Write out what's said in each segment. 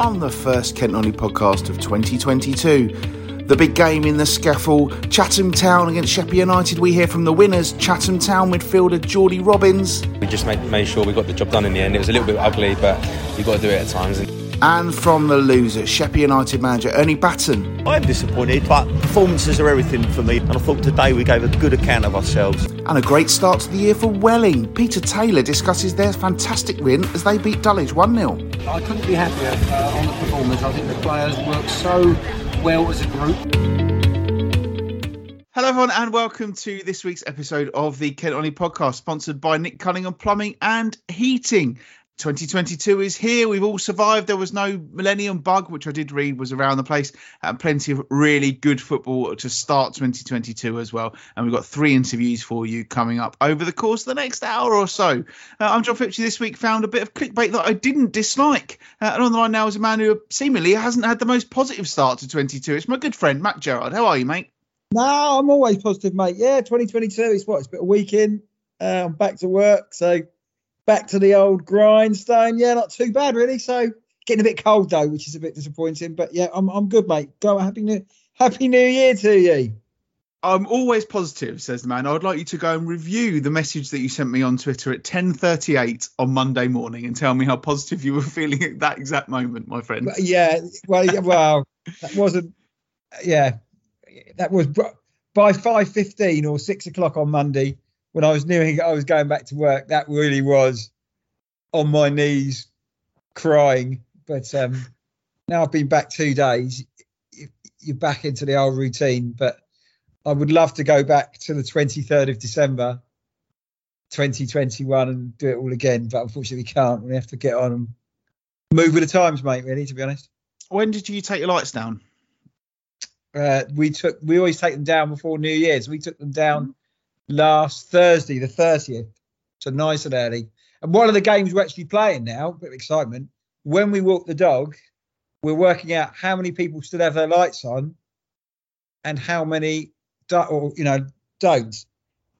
on the first Kent Non-League podcast of 2022. The big game in the SCEFL, Chatham Town against Sheppey United. We hear from the winners, Chatham Town midfielder Jordy Robins. We just made, made sure we got the job done in the end. It was a little bit ugly, but you've got to do it at times. And from the loser, Sheppey United manager Ernie Batten. I'm disappointed, but performances are everything for me, and I thought today we gave a good account of ourselves. And a great start to the year for Welling. Peter Taylor discusses their fantastic win as they beat Dulwich 1 0. I couldn't be happier uh, on the performance. I think the players worked so well as a group. Hello, everyone, and welcome to this week's episode of the Kent Non-League podcast, sponsored by Nick Cunningham Plumbing and Heating. 2022 is here. We've all survived. There was no millennium bug, which I did read was around the place, and plenty of really good football to start 2022 as well. And we've got three interviews for you coming up over the course of the next hour or so. Uh, I'm John Fitchy. This week found a bit of clickbait that I didn't dislike. Uh, and on the line now is a man who seemingly hasn't had the most positive start to 22. It's my good friend Matt Gerard. How are you, mate? No, I'm always positive, mate. Yeah, 2022 is what? It's a bit of week in. Uh, I'm back to work, so back to the old grindstone. Yeah, not too bad really. So getting a bit cold though, which is a bit disappointing. But yeah, I'm I'm good, mate. Go happy new happy new year to you. I'm always positive, says the man. I would like you to go and review the message that you sent me on Twitter at 10:38 on Monday morning and tell me how positive you were feeling at that exact moment, my friend. Yeah, well, well, that wasn't. Yeah, that was by 5:15 or six o'clock on Monday when I was knowing I was going back to work, that really was on my knees crying. But um, now I've been back two days, you're back into the old routine. But I would love to go back to the 23rd of December 2021 and do it all again. But unfortunately, we can't. We have to get on and move with the times, mate, really, to be honest. When did you take your lights down? Uh, we took we always take them down before New Year's. We took them down last Thursday, the 30th. So nice and early. And one of the games we're actually playing now, bit of excitement. When we walk the dog, we're working out how many people still have their lights on and how many do, or you know don't.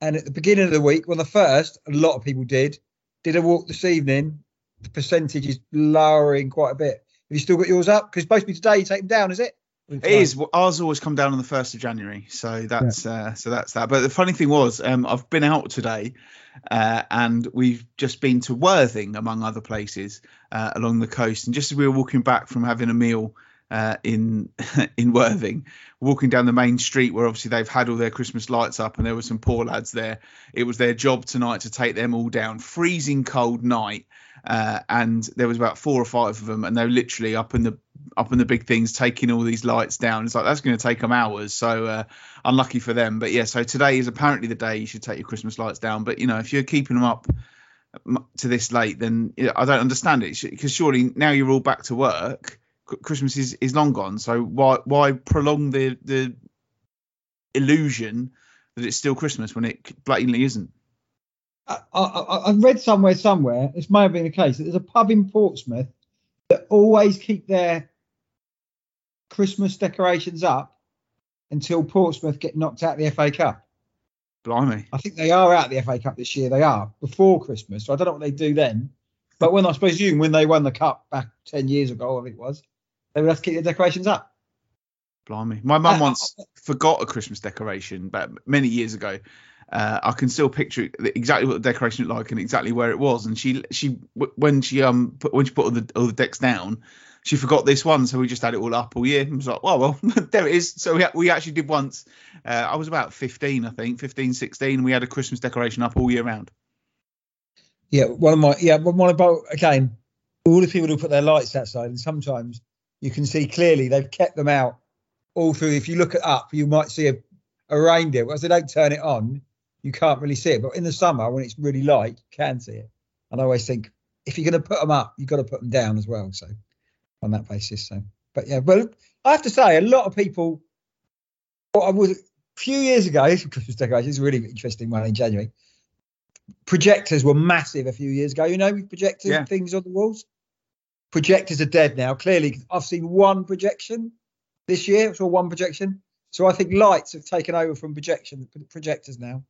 And at the beginning of the week, well, the first, a lot of people did. Did a walk this evening. The percentage is lowering quite a bit. Have you still got yours up? Because supposed to be today, you take them down, is it? It is. Ours always come down on the first of January, so that's yeah. uh, so that's that. But the funny thing was, um, I've been out today, uh, and we've just been to Worthing, among other places uh, along the coast. And just as we were walking back from having a meal uh, in in Worthing, walking down the main street where obviously they've had all their Christmas lights up, and there were some poor lads there. It was their job tonight to take them all down. Freezing cold night. Uh, and there was about four or five of them, and they were literally up in the up in the big things, taking all these lights down. It's like that's going to take them hours. So uh, unlucky for them. But yeah, so today is apparently the day you should take your Christmas lights down. But you know, if you're keeping them up to this late, then you know, I don't understand it because surely now you're all back to work. Christmas is, is long gone. So why why prolong the the illusion that it's still Christmas when it blatantly isn't? I, I, I read somewhere somewhere this may have been the case that there's a pub in Portsmouth that always keep their Christmas decorations up until Portsmouth get knocked out of the FA Cup. Blimey. I think they are out of the FA Cup this year. They are before Christmas. So I don't know what they do then. But when I suppose you, when they won the cup back 10 years ago, I think it was, they would have to keep the decorations up. Blimey. My mum uh, once forgot a Christmas decoration, but many years ago. Uh, I can still picture exactly what the decoration looked like and exactly where it was. And she, she, when she um, put, when she put all the all the decks down, she forgot this one, so we just had it all up all year. And was like, well, well, there it is. So we, we actually did once. Uh, I was about 15, I think, 15, 16, and we had a Christmas decoration up all year round. Yeah, one of my yeah, one about again, all the people who put their lights outside, and sometimes you can see clearly they've kept them out all through. If you look it up, you might see a, a reindeer. Well, they don't turn it on, you can't really see it. But in the summer, when it's really light, you can see it. And I always think if you're going to put them up, you've got to put them down as well. So on that basis. So, but yeah, well, I have to say, a lot of people. What I was a few years ago, Christmas decorations is a really interesting one in January. Projectors were massive a few years ago. You know, projectors yeah. things on the walls. Projectors are dead now. Clearly, I've seen one projection this year. Saw one projection. So I think lights have taken over from projection projectors now.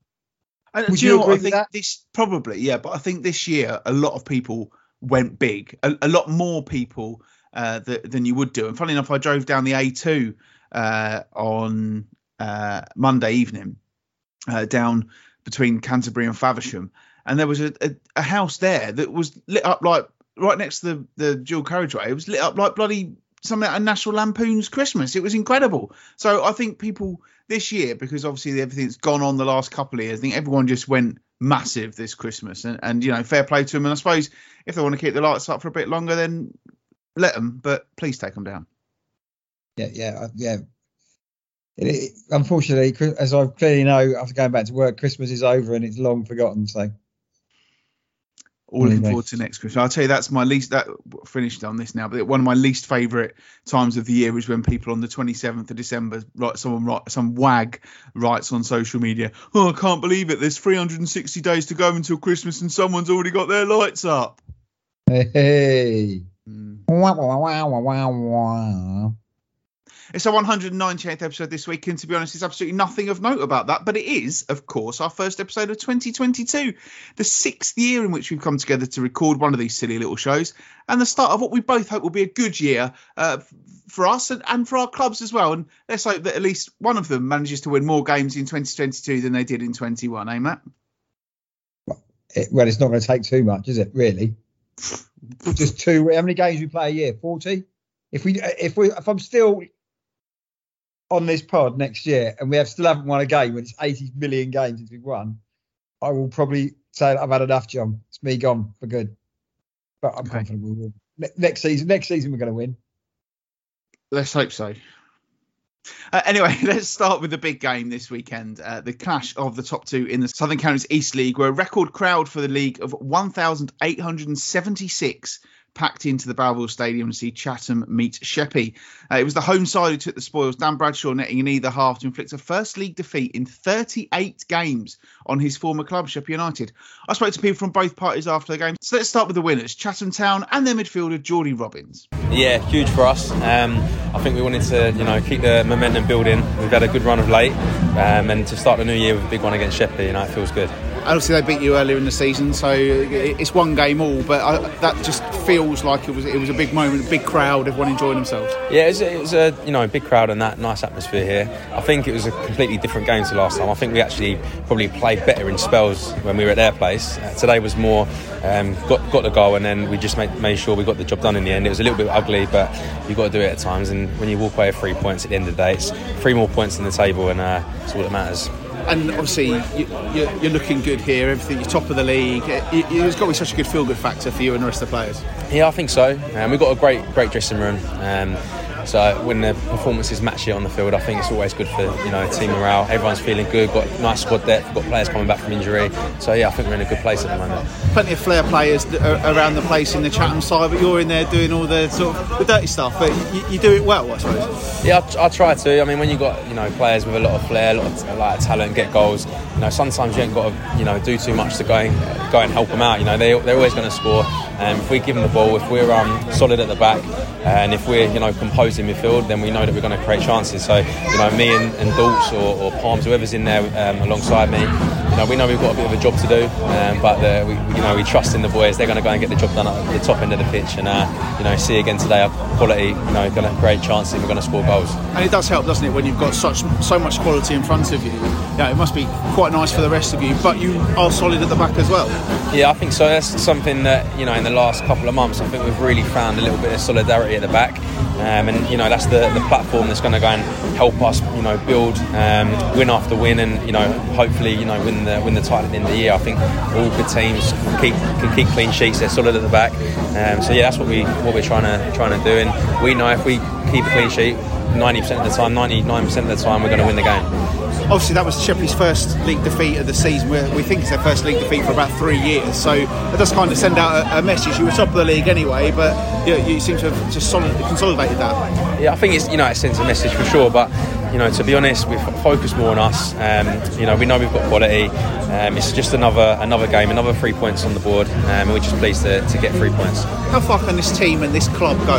And Would you, you know I think this probably, yeah, but I think this year a lot of people went big. A, a lot more people uh, th- than you would do. And funny enough, I drove down the A2 uh, on uh, Monday evening uh, down between Canterbury and Faversham, and there was a, a, a house there that was lit up like right next to the the dual carriageway. It was lit up like bloody something out of National Lampoon's Christmas. It was incredible. So I think people this year, because obviously everything's gone on the last couple of years, I think everyone just went massive this Christmas, and, and you know, fair play to them. And I suppose if they want to keep the lights up for a bit longer, then let them, but please take them down. Yeah, yeah, yeah. It, it, unfortunately, as I clearly know after going back to work, Christmas is over and it's long forgotten. So All looking forward to next Christmas. I'll tell you that's my least. That finished on this now, but one of my least favourite times of the year is when people on the 27th of December write someone write some wag writes on social media. Oh, I can't believe it! There's 360 days to go until Christmas, and someone's already got their lights up. hey, It's our 198th episode this week, and to be honest, there's absolutely nothing of note about that. But it is, of course, our first episode of 2022, the sixth year in which we've come together to record one of these silly little shows, and the start of what we both hope will be a good year uh, for us and, and for our clubs as well. And let's hope that at least one of them manages to win more games in 2022 than they did in 21, eh, Matt? It- well, it's not going to take too much, is it? Really? Just two. How many games we play a year? Forty. If we, if we, if I'm still on this pod next year and we have still haven't won a game when it's 80 million games since we've won, I will probably say I've had enough, John. It's me gone for good. But I'm Okay. confident we will. Ne- Next season, next season we're going to win. Let's hope so. Uh, anyway, let's start with the big game this weekend. Uh, the clash of the top two in the Southern Counties East League, where a record crowd for the league of 1,876 packed into the Bauvill Stadium to see Chatham meet Sheppey. Uh, it was the home side who took the spoils, Dan Bradshaw netting in either half to inflict a first league defeat in 38 games on his former club, Sheppey United. I spoke to people from both parties after the game. So let's start with the winners, Chatham Town and their midfielder, Jordy Robins. Yeah, huge for us. Um, I think we wanted to, you know, keep the momentum building. We've had a good run of late, um, and to start the new year with a big one against Sheppey, you know, it feels good. Obviously they beat you earlier in the season, so it's one game all. But I, that just feels like it was it was a big moment, a big crowd, everyone enjoying themselves. Yeah, it was, it was a you know big crowd and that nice atmosphere here. I think it was a completely different game to last time. I think we actually probably played better in spells when we were at their place. Uh, today was more um, got got the goal and then we just made, made sure we got the job done in the end. It was a little bit ugly, but you have got to do it at times. And when you walk away with three points at the end of the day, it's three more points in the table, and uh, it's all that matters. And obviously you, you're, you're looking good here. Everything, you're top of the league. It, it's got to be such a good feel good factor for you and the rest of the players. Yeah, I think so. Um, we've got a great, great dressing room. Um, so when the performances match it on the field, I think it's always good for you know team morale. Everyone's feeling good. Got nice squad depth. Got players coming back from injury. So yeah, I think we're in a good place at the moment. Plenty of flair players around the place in the Chatham side, but you're in there doing all the sort of the dirty stuff. But you, you do it well, I suppose. Yeah, I, I try to. I mean, when you got you know players with a lot of flair, a lot of, a lot of talent, get goals. You know, sometimes you ain't got to you know do too much to go and go and help them out. You know, they they're always going to score. And if we give them the ball, if we're um, solid at the back, and if we're you know composed in midfield, then we know that we're going to create chances. So you know, me and, and Daltz or, or Palms, whoever's in there um, alongside me, you know, we know we've got a bit of a job to do. Um, but the, we you know we trust in the boys. They're going to go and get the job done at the top end of the pitch. And uh, you know, see again today, our quality. You know, going to create chances. and We're going to score goals. And it does help, doesn't it, when you've got such so much quality in front of you. Yeah, it must be quite nice for the rest of you. But you are solid at the back as well. Yeah, I think so. That's something that you know in the last couple of months, I think we've really found a little bit of solidarity at the back, um, and you know that's the, the platform that's going to go and help us, you know, build um, win after win, and you know hopefully you know win the win the title at the end of the year. I think all good teams can keep can keep clean sheets. They're solid at the back, um, so yeah, that's what we what we're trying to trying to do, and we know if we keep a clean sheet. 90% of the time, 99% of the time, we're going to win the game. Obviously, that was Sheppey's first league defeat of the season. we we think it's their first league defeat for about three years. So it does kind of send out a, a message. You were top of the league anyway, but you, you seem to have just solid, consolidated that. Yeah, I think it's you know it sends a message for sure, but you know to be honest, we've focused more on us. Um, you know we know we've got quality. Um, it's just another another game, another three points on the board, um, and we're just pleased to, to get three points. How far can this team and this club go?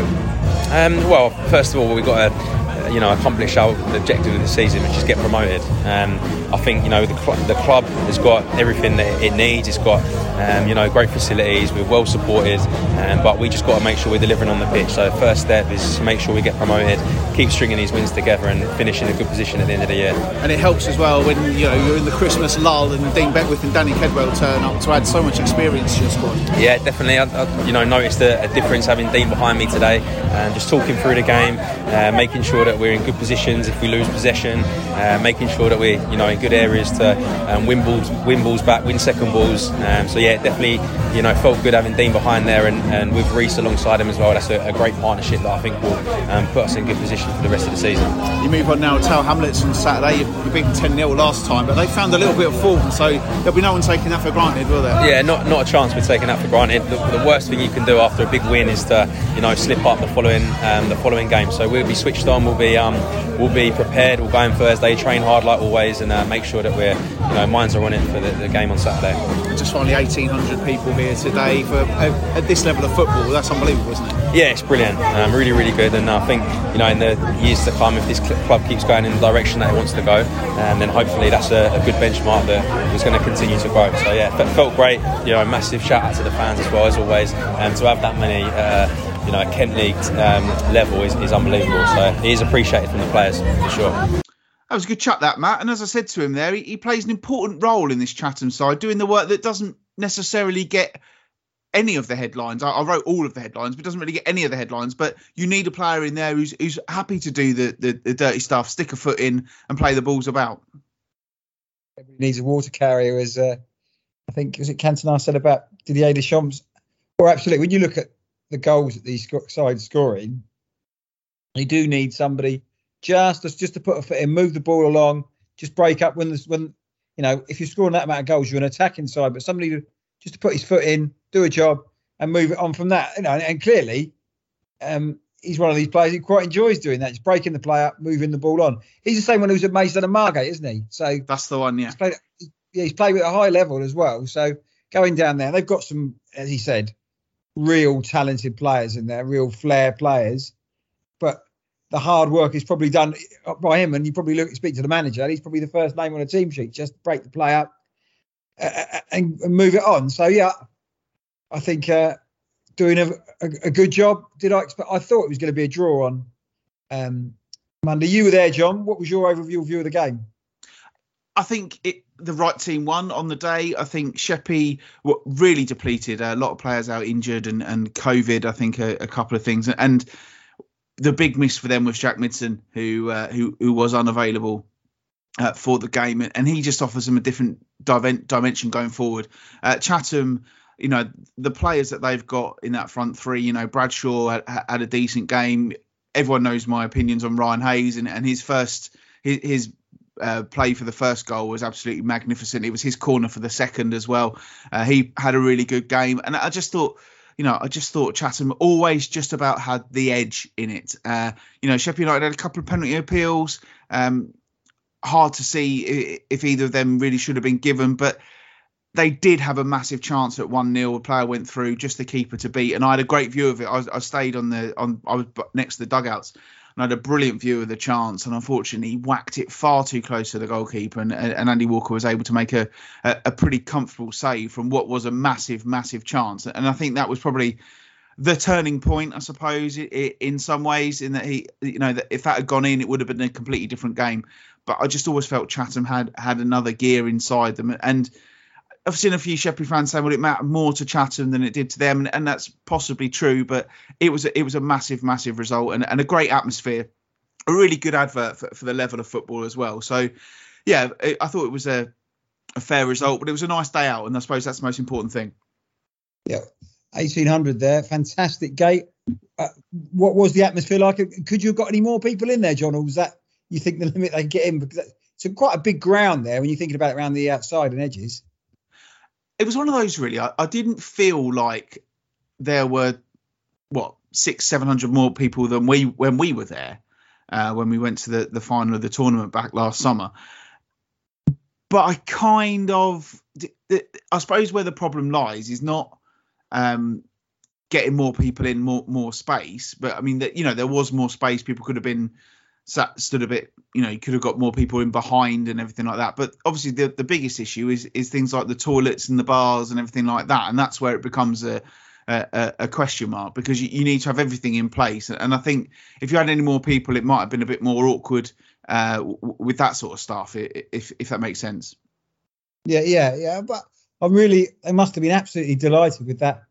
Um, well, first of all, we've got to you know accomplish our objective of the season, which is get promoted. Um, I think you know the, cl- the club has got everything that it needs. It's got um, you know great facilities. We're well supported, um, but we just got to make sure we're delivering on the pitch. So the first step is to make sure we get promoted, keep stringing these wins together, and finish in a good position at the end of the year. And it helps as well when you know you're in the Christmas lull and Dean Beckwith and Danny Kedwell turn up to add so much experience to your squad. Yeah, definitely. I, I you know noticed a, a, difference having Dean behind me today, and just talking through the game, uh, making sure that we're in good positions if we lose possession, uh, making sure that we're you know in good areas to um, win balls, win balls back, win second balls. Um, so yeah, definitely you know felt good having Dean behind there, and, and with Reese alongside him as well. That's a, a great partnership that I think will um, put us in good position for the rest of the season. You move on now. Tower Hamlets on Saturday. You, you beat 10 0 last time, but they found a little bit of form, so there'll be no one taking that for granted, will there? Yeah, not not a chance we're taking that for granted. The, the, worst thing you can do after a big win is to you know slip up the following um, the following game. So we'll be switched on. We'll be um, we'll be prepared. We'll go in Thursday, train hard like always, and uh, make sure that we're you know minds are on it for the, the game on Saturday. Just finally, 1,800 people here today for uh, at this level of football. That's unbelievable, isn't it? Yeah, it's brilliant. Um, really, really good. And I think you know in the years to come, if this club keeps going in the direction that it wants to go, and then hopefully that's a, a good benchmark that is going to continue to grow. So yeah, felt great. You know, massive shout out to the fans as well as always, and to have that many. Uh, you know, Kent League um, level is, is unbelievable. So it is appreciated from the players for sure. That was a good chat, that Matt. And as I said to him there, he, he plays an important role in this Chatham side, doing the work that doesn't necessarily get any of the headlines. I, I, wrote all of the headlines, but doesn't really get any of the headlines. But you need a player in there who's who's happy to do the, the, the dirty stuff, stick a foot in, and play the balls about. Everybody needs a water carrier, as uh, I think was it Cantona said about Didier Deschamps. Or absolutely, when you look at the goals that these sides scoring, you do need somebody just just to put a foot in, move the ball along, just break up when there's when you know if you're scoring that amount of goals, you're an attacking side, but somebody just to put his foot in, do a job, and move it on from that. You know, and, and clearly, um, he's one of these players who quite enjoys doing that, just breaking the play up, moving the ball on. He's the same one who's at Maidstone and Margate, isn't he? So that's the one, yeah. He's played, yeah, he's played at a high level as well. So going down there, they've got some, as he said, real talented players in there, real flair players. But the hard work is probably done by him, and you probably look speak to the manager. He's probably the first name on a team sheet. Just break the play up and, and, move it on. So yeah, I think uh, doing a, a, a, good job. Did I expect? I thought it was going to be a draw on um, Monday. You were there, John. What was your overview view of the game? I think it, the right team won on the day. I think Sheppey were really depleted. A lot of players out injured and, and COVID. I think a, a couple of things and the big miss for them was Jack Midson, who uh, who who was unavailable uh, for the game, and he just offers them a different dimension going forward. Uh, Chatham, you know, the players that they've got in that front three, you know, Bradshaw had, had a decent game. Everyone knows my opinions on Ryan Hayes, and, and his first his uh, play for the first goal was absolutely magnificent. It was his corner for the second as well. Uh, he had a really good game, and I just thought you know, I just thought Chatham always just about had the edge in it. Uh, you know, Sheppey United had a couple of penalty appeals. Um, hard to see if either of them really should have been given, but they did have a massive chance at one 0 A player went through, just the keeper to beat, and I had a great view of it. I, I stayed on the on. I was next to the dugouts, and had a brilliant view of the chance. And unfortunately, whacked it far too close to the goalkeeper, and, and Andy Walker was able to make a, a, a pretty comfortable save from what was a massive, massive chance. And I think that was probably the turning point, I suppose, in some ways, in that he, you know, that if that had gone in, it would have been a completely different game. But I just always felt Chatham had had another gear inside them, and I've seen a few Sheppey fans saying, "Well, it mattered more to Chatham than it did to them," and, and that's possibly true. But it was a, it was a massive, massive result and, and a great atmosphere, a really good advert for, for the level of football as well. So, yeah, it, I thought it was a, a fair result, but it was a nice day out, and I suppose that's the most important thing. Yeah, eighteen hundred there, fantastic gate. Uh, what was the atmosphere like? Could you have got any more people in there, John, or was that you think the limit they get in? Because it's quite a big ground there when you're thinking about it around the outside and edges it was one of those really. I, I didn't feel like there were what six, seven hundred more people than we when we were there uh, when we went to the the final of the tournament back last summer. But I kind of, I suppose, where the problem lies is not um, getting more people in, more more space. But I mean, that you know, there was more space. People could have been sat, stood a bit. You know, you could have got more people in behind and everything like that. But obviously, the the biggest issue is is things like the toilets and the bars and everything like that, and that's where it becomes a a, a question mark because you, you, need to have everything in place. And I think if you had any more people, it might have been a bit more awkward uh, w- with that sort of stuff, if if that makes sense. Yeah, yeah, yeah. But I'm really, they must have been absolutely delighted with that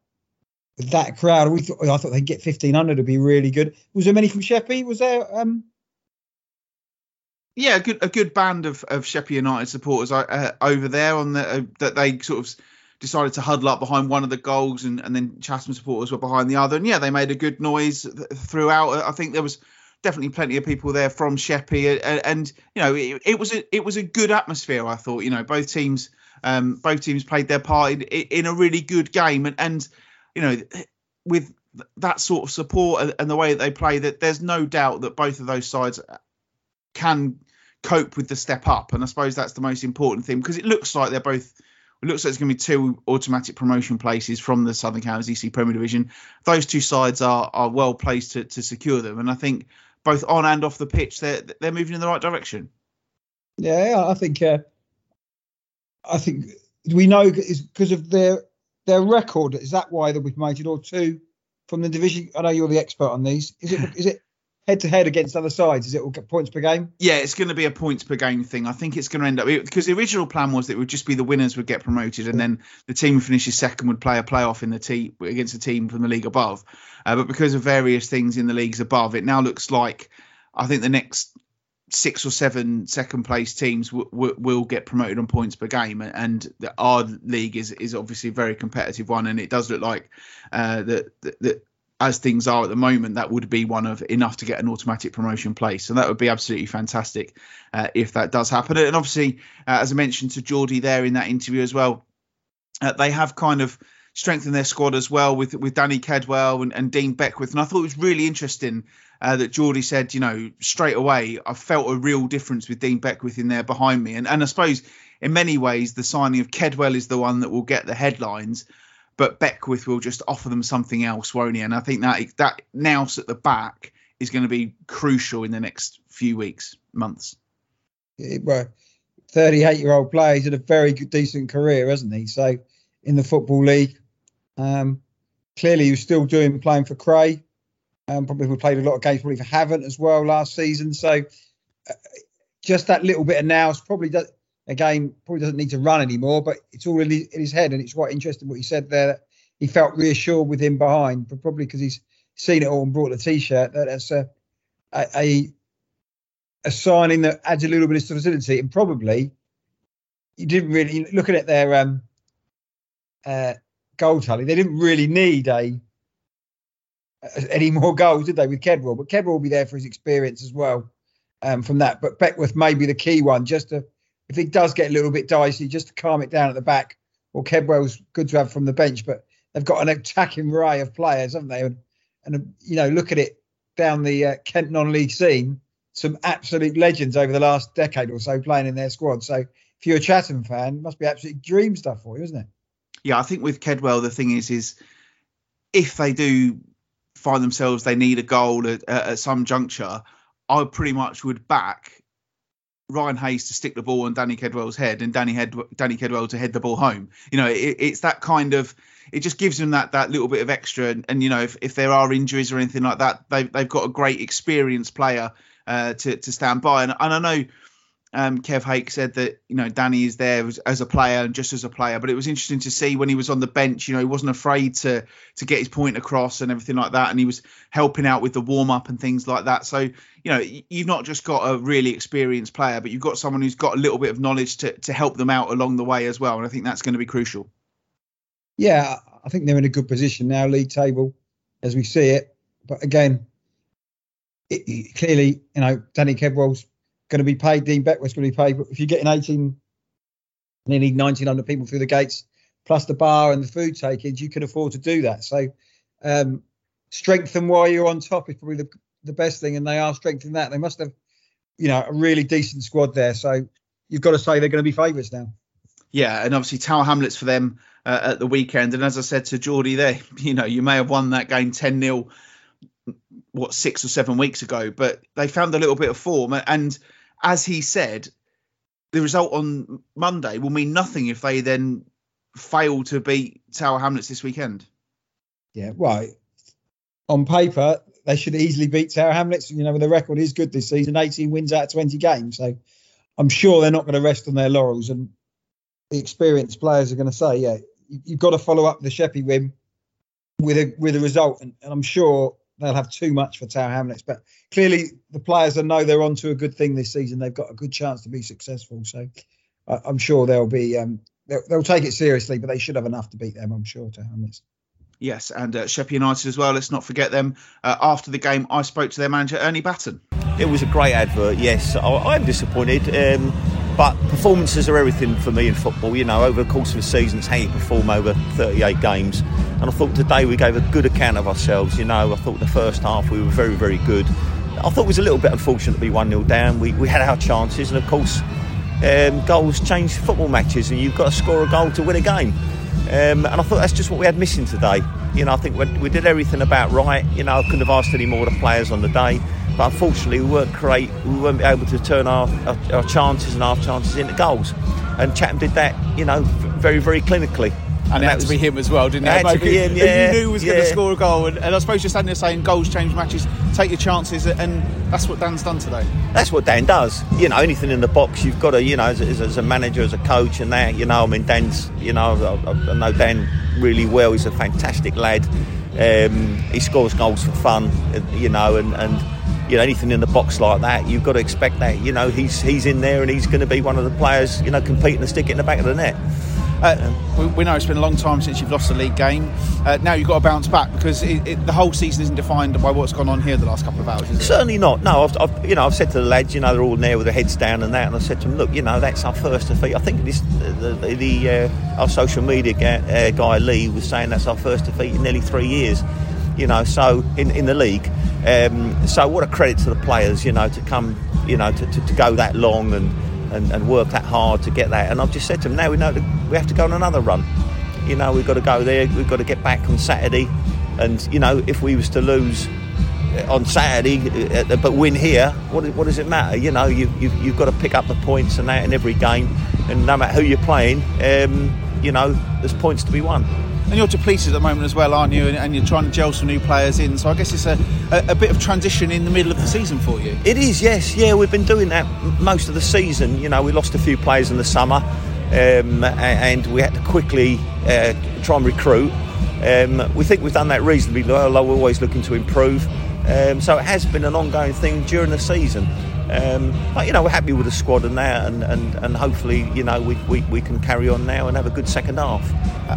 that crowd. We thought, I thought they'd get 1500 would be really good. Was there many from Sheppey? Was there? Um... Yeah, a good a good band of of Sheppey United supporters uh, over there on the uh, that they sort of decided to huddle up behind one of the goals, and, and then Chatham supporters were behind the other. And yeah, they made a good noise throughout. I think there was definitely plenty of people there from Sheppey, and, and you know it, it, was a it was a good atmosphere. I thought you know both teams um, both teams played their part in, in a really good game, and, and you know with that sort of support and the way that they play, that there's no doubt that both of those sides can cope with the step up, and I suppose that's the most important thing because it looks like they're both it looks like it's going to be two automatic promotion places from the Southern Counties EC Premier Division. Those two sides are are well placed to, to secure them, and I think both on and off the pitch they're they're moving in the right direction. Yeah, I think uh, I think we know is because of their their record. Is that why they've promoted or two from the division? I know you're the expert on these. Is it is it head to head against other sides? Is it all points per game? Yeah, it's going to be a points per game thing. I think it's going to end up because the original plan was that it would just be the winners would get promoted, and then the team who finishes second would play a playoff in the team against a team from the league above. Uh, but because of various things in the leagues above, it now looks like I think the next six or seven second place teams w- w- will get promoted on points per game, and our league is is obviously a very competitive one, and it does look like uh, that that as things are at the moment, that would be one of enough to get an automatic promotion place. So that would be absolutely fantastic uh, if that does happen. And obviously, uh, as I mentioned to Jordy there in that interview as well, uh, they have kind of strengthened their squad as well with with Danny Kedwell and, and Dean Beckwith. And I thought it was really interesting uh, that Jordy said, you know, straight away, I felt a real difference with Dean Beckwith in there behind me. And, and I suppose in many ways, the signing of Kedwell is the one that will get the headlines but Beckwith will just offer them something else, won't he? And I think that that nous at the back is going to be crucial in the next few weeks, months. well, 38 year old player, he's had a very good, decent career, hasn't he? So in the football league, um, clearly he was still doing playing for Cray. Um, probably we played a lot of games probably for Havant as well last season. So uh, just that little bit of nous probably does again, probably doesn't need to run anymore, but it's all in his head. And it's quite interesting what he said there. He felt reassured with him behind, but probably because he's seen it all and brought the t-shirt. That that's a, a a signing that adds a little bit of facility, and probably you didn't really looking at their um, uh, goal tally. They didn't really need a, a any more goals, did they, with Kedwell? But Kedwell will be there for his experience as well um, from that. But Beckwith may be the key one, just to if it does get a little bit dicey, just to calm it down at the back. Well, Kedwell's good to have from the bench, but they've got an attacking array of players, haven't they? And, and you know, look at it down the uh, Kent non-league scene. Some absolute legends over the last decade or so playing in their squad. So if you're a Chatham fan, must be absolute dream stuff for you, isn't it? Yeah, I think with Kedwell, the thing is, is if they do find themselves they need a goal at, at some juncture, I pretty much would back Ryan Hayes to stick the ball on Danny Kedwell's head and Danny Head Danny Kedwell to head the ball home. You know, it, it's that kind of it just gives them that that little bit of extra. And, and, you know, if, if there are injuries or anything like that, they've they've got a great experienced player uh, to to stand by. And, and I know um, Kev Hake said that you know Danny is there as, as, a player and just as a player, but it was interesting to see when he was on the bench. You know, he wasn't afraid to to get his point across and everything like that, and he was helping out with the warm up and things like that. So you know, you've not just got a really experienced player, but you've got someone who's got a little bit of knowledge to to help them out along the way as well, and I think that's going to be crucial. Yeah, I think they're in a good position now, league table, as we see it. But again, it, clearly, you know, Danny Kedwell's going to be paid. Dean Beckwith's going to be paid. But if you're getting 18, nearly 1,900 people through the gates, plus the bar and the food takings, you can afford to do that. So um, strengthen while you're on top is probably the, the best thing. And they are strengthening that. They must have, you know, a really decent squad there. So you've got to say they're going to be favourites now. Yeah, and obviously Tower Hamlets for them uh, at the weekend. And as I said to Jordy there, you know, you may have won that game 10 0 what six or seven weeks ago, but they found a little bit of form. And as he said, the result on Monday will mean nothing if they then fail to beat Tower Hamlets this weekend. Yeah, right. On paper, they should easily beat Tower Hamlets. You know, the record is good this season 18 wins out of 20 games. So I'm sure they're not going to rest on their laurels. And the experienced players are going to say, yeah, you've got to follow up the Sheppey win with a with a result. And, and I'm sure they'll have too much for Tower Hamlets. But clearly, the players that know they're onto a good thing this season. They've got a good chance to be successful. So I, am sure they'll be um, they'll, they'll, take it seriously, but they should have enough to beat them. I'm sure Tower Hamlets. Yes, and uh, Sheppey United as well. Let's not forget them. Uh, after the game, I spoke to their manager Ernie Batten. It was a great advert. Yes, I, am disappointed. Um, but performances are everything for me in football. You know, over the course of a season, it's how you perform over 38 games. And I thought today we gave a good account of ourselves. You know, I thought the first half we were very, very good. I thought it was a little bit unfortunate to be 1 0 down. We, we had our chances, and of course, um, goals change football matches, and you've got to score a goal to win a game. Um, and I thought that's just what we had missing today. You know, I think we, we did everything about right. You know, I couldn't have asked any more of the players on the day. But unfortunately, we weren't create, we weren't able to turn our, our, our chances and half chances into goals. And Chatham did that, you know, very, very clinically. And, and it had to be him as well, didn't it? Had to be him, yeah, you knew he was yeah. going to score a goal, and, and, I suppose you're standing there saying goals change matches, take your chances, and that's what Dan's done today. That's what Dan does. You know, anything in the box, you've got to, you know, as, as a manager, as a coach, and that, you know, I mean, Dan's, you know, I, I know Dan really well. He's a fantastic lad. Um, he scores goals for fun, you know, and, and you know anything in the box like that, you've got to expect that. You know, he's he's in there and he's going to be one of the players, you know, competing to stick it in the back of the net. Uh, we, we, know it's been a long time since you've lost a league game. Uh, now you've got to bounce back because it, it, the whole season isn't defined by what's gone on here the last couple of hours. Certainly not. No, I've, I've, you know I've said to the lads, you know, they're all there with their heads down and that, and I said to them, look, you know, that's our first defeat. I think this the, the, the uh, our social media guy, uh, guy Lee was saying that's our first defeat in nearly three years. You know, so in in the league. Um, so what a credit to the players, you know, to come, you know, to, to, to go that long and, and, and, work that hard to get that. And I've just said to them, now we know we have to go on another run. You know, we've got to go there. We've got to get back on Saturday. And you know, if we was to lose uh, on Saturday uh, but win here, what, what does it matter? You know, you, you, you've got to pick up the points and that in every game. And no matter who you're playing, um, you know, there's points to be won and you're depleted at the moment as well, aren't you? And, and, you're trying to gel some new players in. So I guess it's a, a, a, bit of transition in the middle of the season for you. It is, yes, yeah. We've been doing that most of the season. You know, we lost a few players in the summer, um, and we had to quickly uh, try and recruit. Um, we think we've done that reasonably well. We're always looking to improve. Um, so it has been an ongoing thing during the season. Um, but you know, we're happy with the squad and that, and, and, and hopefully, you know, we, we, we can carry on now and have a good second half.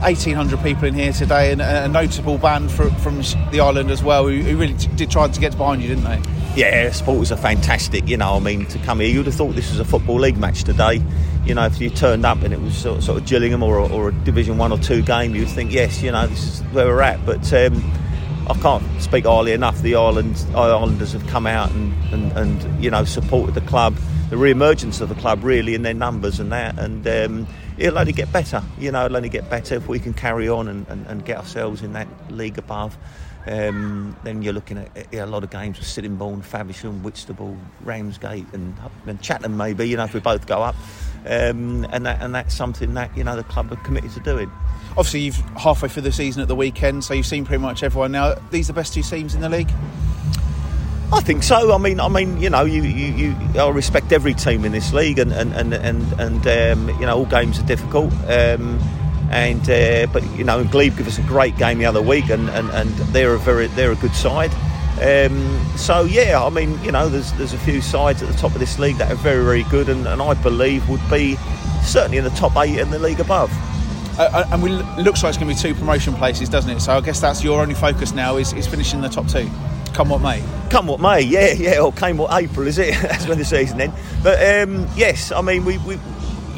1,800 people in here today, and a notable band from, from the island as well, who, who really did try to get behind you, didn't they? Yeah, supporters are fantastic. You know, I mean, to come here, you'd have thought this was a football league match today. You know, if you turned up and it was sort of, sort of Gillingham or, or a Division One or Two game, you'd think, yes, you know, this is where we're at. But um, I can't speak highly enough. The Island, Islanders have come out and, and, and you know supported the club, the re-emergence of the club really in their numbers and that, and um, it'll only get better. You know, it'll only get better if we can carry on and, and, and get ourselves in that league above. Um, then you're looking at a lot of games with Sittingbourne, Faversham, Whitstable, Ramsgate, and, and Chatham maybe. You know, if we both go up, um, and that and that's something that you know the club are committed to doing obviously you've halfway through the season at the weekend, so you've seen pretty much everyone now. These are the best two teams in the league. I think so. I mean, I mean, you know, you, you, you I respect every team in this league, and and and and, and um, you know, all games are difficult. Um, and uh, but you know, Glebe give us a great game the other week, and, and, and they're a very they're a good side. Um, so yeah, I mean, you know, there's there's a few sides at the top of this league that are very very good, and, and I believe would be certainly in the top eight in the league above. Uh, uh, and we looks like it's going to be two promotion places, doesn't it? So I guess that's your only focus now is, is finishing the top two. Come what may. Come what may, yeah, yeah. Or came what April, is it? that's when the season ends. But um, yes, I mean we, we,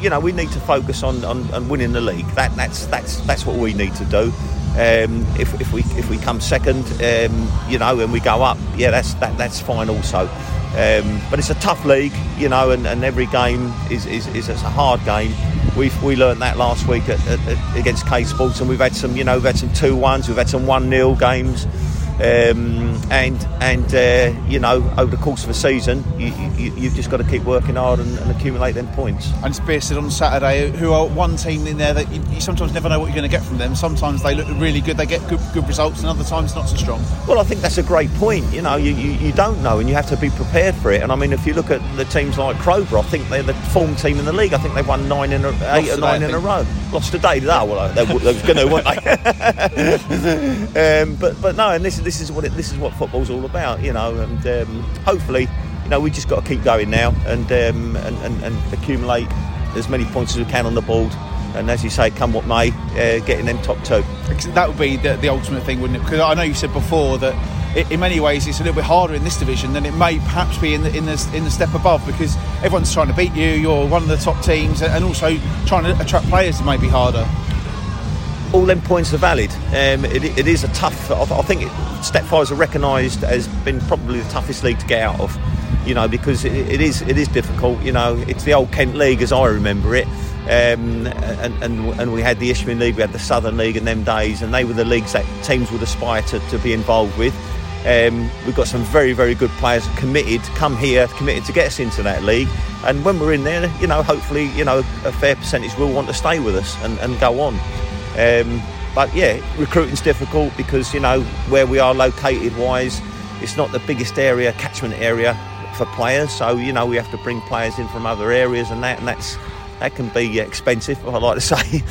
you know, we need to focus on, on, on, winning the league. That that's that's that's what we need to do. Um, if, if we if we come second, um, you know, and we go up, yeah, that's that that's fine also. Um, but it's a tough league, you know, and, and every game is, is, is, a hard game. We we learned that last week at, at, at, against K Sports, and we've had some, you know, we've had some two ones, we've had some one 0 games. Um, and and uh, you know over the course of a season, you, you, have just got to keep working hard and, and, accumulate them points. And Bearsted on Saturday, who are one team in there that you, you sometimes never know what you're going to get from them. Sometimes they look really good, they get good, good results, and other times not so strong. Well, I think that's a great point. You know, you, you, you don't know, and you have to be prepared for it. And I mean, if you look at the teams like Crowborough, I think they're the form team in the league. I think they've won nine in a, eight or nine in a row. Lost today, they? Well, they, they were going to, weren't they? um, but but no, and this this is what it, this is what football's all about, you know. And um, hopefully, you know, we just got to keep going now and, um, and, and and accumulate as many points as we can on the board and as you say, come what may, uh, getting them top two. That would be the, the ultimate thing, wouldn't it? Because I know you said before that in many ways it's a little bit harder in this division than it may perhaps be in the in the in the step above because everyone's trying to beat you. You're one of the top teams, and also trying to attract players may be harder. All them points are valid. Um, it, it is a tough. I think Step Fives are recognised as being probably the toughest league to get out of. You know, because it, it is it is difficult. You know, it's the old Kent League as I remember it. Um, and, and, and we had the Isthmian League, we had the Southern League in them days, and they were the leagues that teams would aspire to, to be involved with. Um, we've got some very, very good players committed, come here, committed to get us into that league. And when we're in there, you know, hopefully, you know, a fair percentage will want to stay with us and, and go on. Um, but yeah, recruiting's difficult because, you know, where we are located wise, it's not the biggest area, catchment area for players. So, you know, we have to bring players in from other areas and that, and that's that can be expensive, I like to say.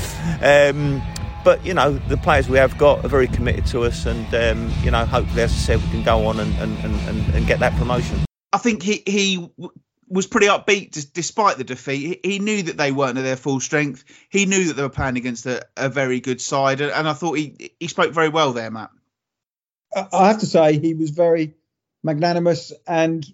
um, but you know, the players we have got are very committed to us, and um, you know, hopefully, as I said, we can go on and, and, and, and get that promotion. I think he he was pretty upbeat despite the defeat. He knew that they weren't at their full strength. He knew that they were playing against a, a very good side, and I thought he he spoke very well there, Matt. I have to say he was very magnanimous and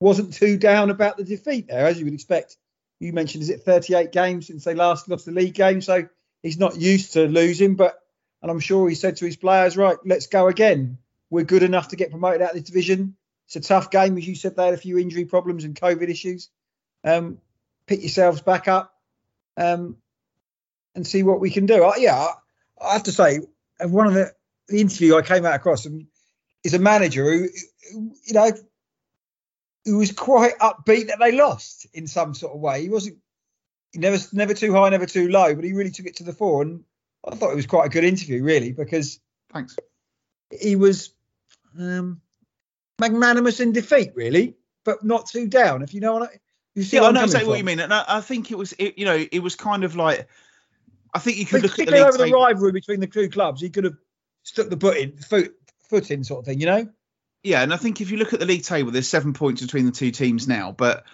wasn't too down about the defeat there, as you would expect you mentioned, is it 38 games since they last lost the league game? So he's not used to losing, but and I'm sure he said to his players, right, let's go again. We're good enough to get promoted out of this division. It's a tough game, as you said. They had a few injury problems and COVID issues. Um, pick yourselves back up um, and see what we can do. I, yeah, I, I have to say, one of the, the interview I came out across is a manager who, who you know, who was quite upbeat that they lost in some sort of way. He wasn't he never never too high, never too low, but he really took it to the fore. And I thought it was quite a good interview, really, because thanks. He was um, magnanimous in defeat, really, but not too down. If you know what I, you see, yeah, I know exactly what you mean, and I, I think it was, it, you know, it was kind of like, I think you could look at the over the rivalry between the two clubs. He could have stuck the foot in, foot, foot in, sort of thing, you know. Yeah, and I think if you look at the league table, there's seven points between the two teams now, but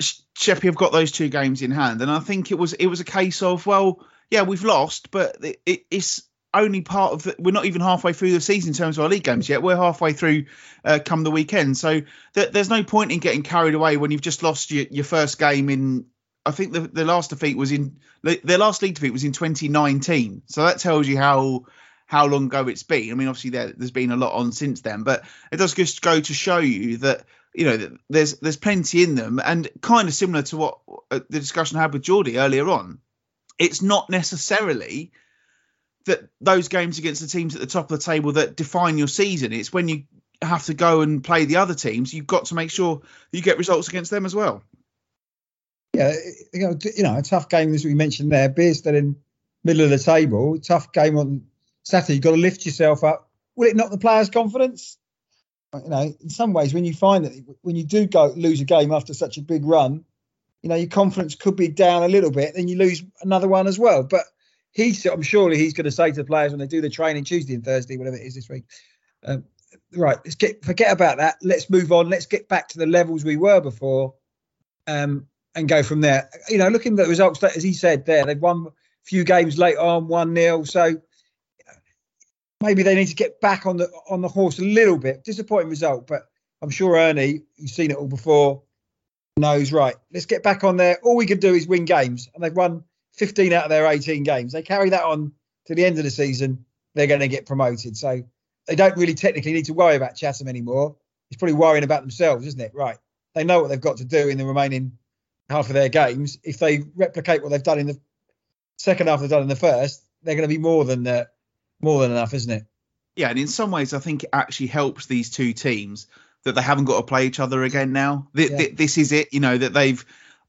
Sheppey have got those two games in hand, and I think it was it was a case of well, yeah, we've lost, but it, it, it's only part of the, we're not even halfway through the season in terms of our league games yet. We're halfway through uh, come the weekend, so th- there's no point in getting carried away when you've just lost your, your first game in. I think the, the last defeat was in their last league defeat was in 2019, so that tells you how how long ago it's been. I mean, obviously there, has been a lot on since then, but it does just go to show you that you know there's there's plenty in them, and kind of similar to what uh, the discussion I had with Jordy earlier on. It's not necessarily that those games against the teams at the top of the table that define your season. It's when you have to go and play the other teams, you've got to make sure you get results against them as well. Yeah, you know, you know, a tough game as we mentioned there. Bearsted in middle of the table, tough game on Saturday, you've got to lift yourself up. Will it knock the players' confidence? You know, in some ways, when you find that when you do go lose a game after such a big run, you know, your confidence could be down a little bit, then you lose another one as well. But he's, I'm sure he's going to say to the players when they do the training Tuesday and Thursday, whatever it is this week, um, right, let's get forget about that. Let's move on. Let's get back to the levels we were before, um, and go from there. You know, looking at the results, as he said there, they've won a few games late on, one 0 So maybe they need to get back on the on the horse a little bit. Disappointing result, but I'm sure Ernie, who's seen it all before, knows right. Let's get back on there. All we can do is win games, and they've won 15 out of their 18 games. They carry that on to the end of the season. They're going to get promoted, so they don't really technically need to worry about Chatham anymore. It's probably worrying about themselves, isn't it? Right. They know what they've got to do in the remaining half of their games. If they replicate what they've done in the second half they've done in the first, they're going to be more than uh, more than enough, isn't it? yeah, and in some ways, I think it actually helps these two teams that they haven't got to play each other again now. Th- Yeah. th- this is it, you know, that they've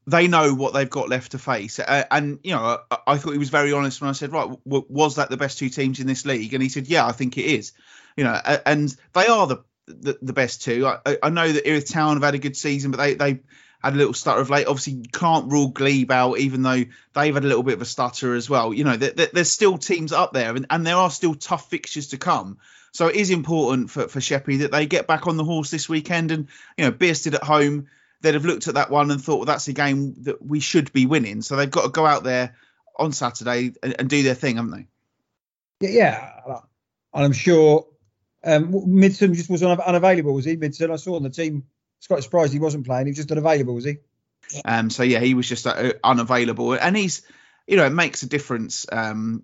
they know what they've got left to face. Uh, and you know, I, I thought he was very honest when I said, right, w- was that the best two teams in this league? And he said, yeah, I think it is. You know, a- and they are the the, the best two. I, I- know that Erith Town have had a good season, but they they had a little stutter of late. Obviously, you can't rule Glebe out, even though they've had a little bit of a stutter as well. You know, there, there- there's still teams up there, and, and there are still tough fixtures to come. So it is important for for Sheppey that they get back on the horse this weekend, and you know, Bearsted at home. They'd have looked at that one and thought, well, that's a game that we should be winning. So they've got to go out there on Saturday and, and do their thing, haven't they? Yeah, yeah. And I'm sure um, Midson just was un- unavailable, was he? Midson, I saw on the team. I was quite surprised he wasn't playing. He was just unavailable, was he? Um, so yeah, he was just uh, unavailable, and he's, you know, it makes a difference um,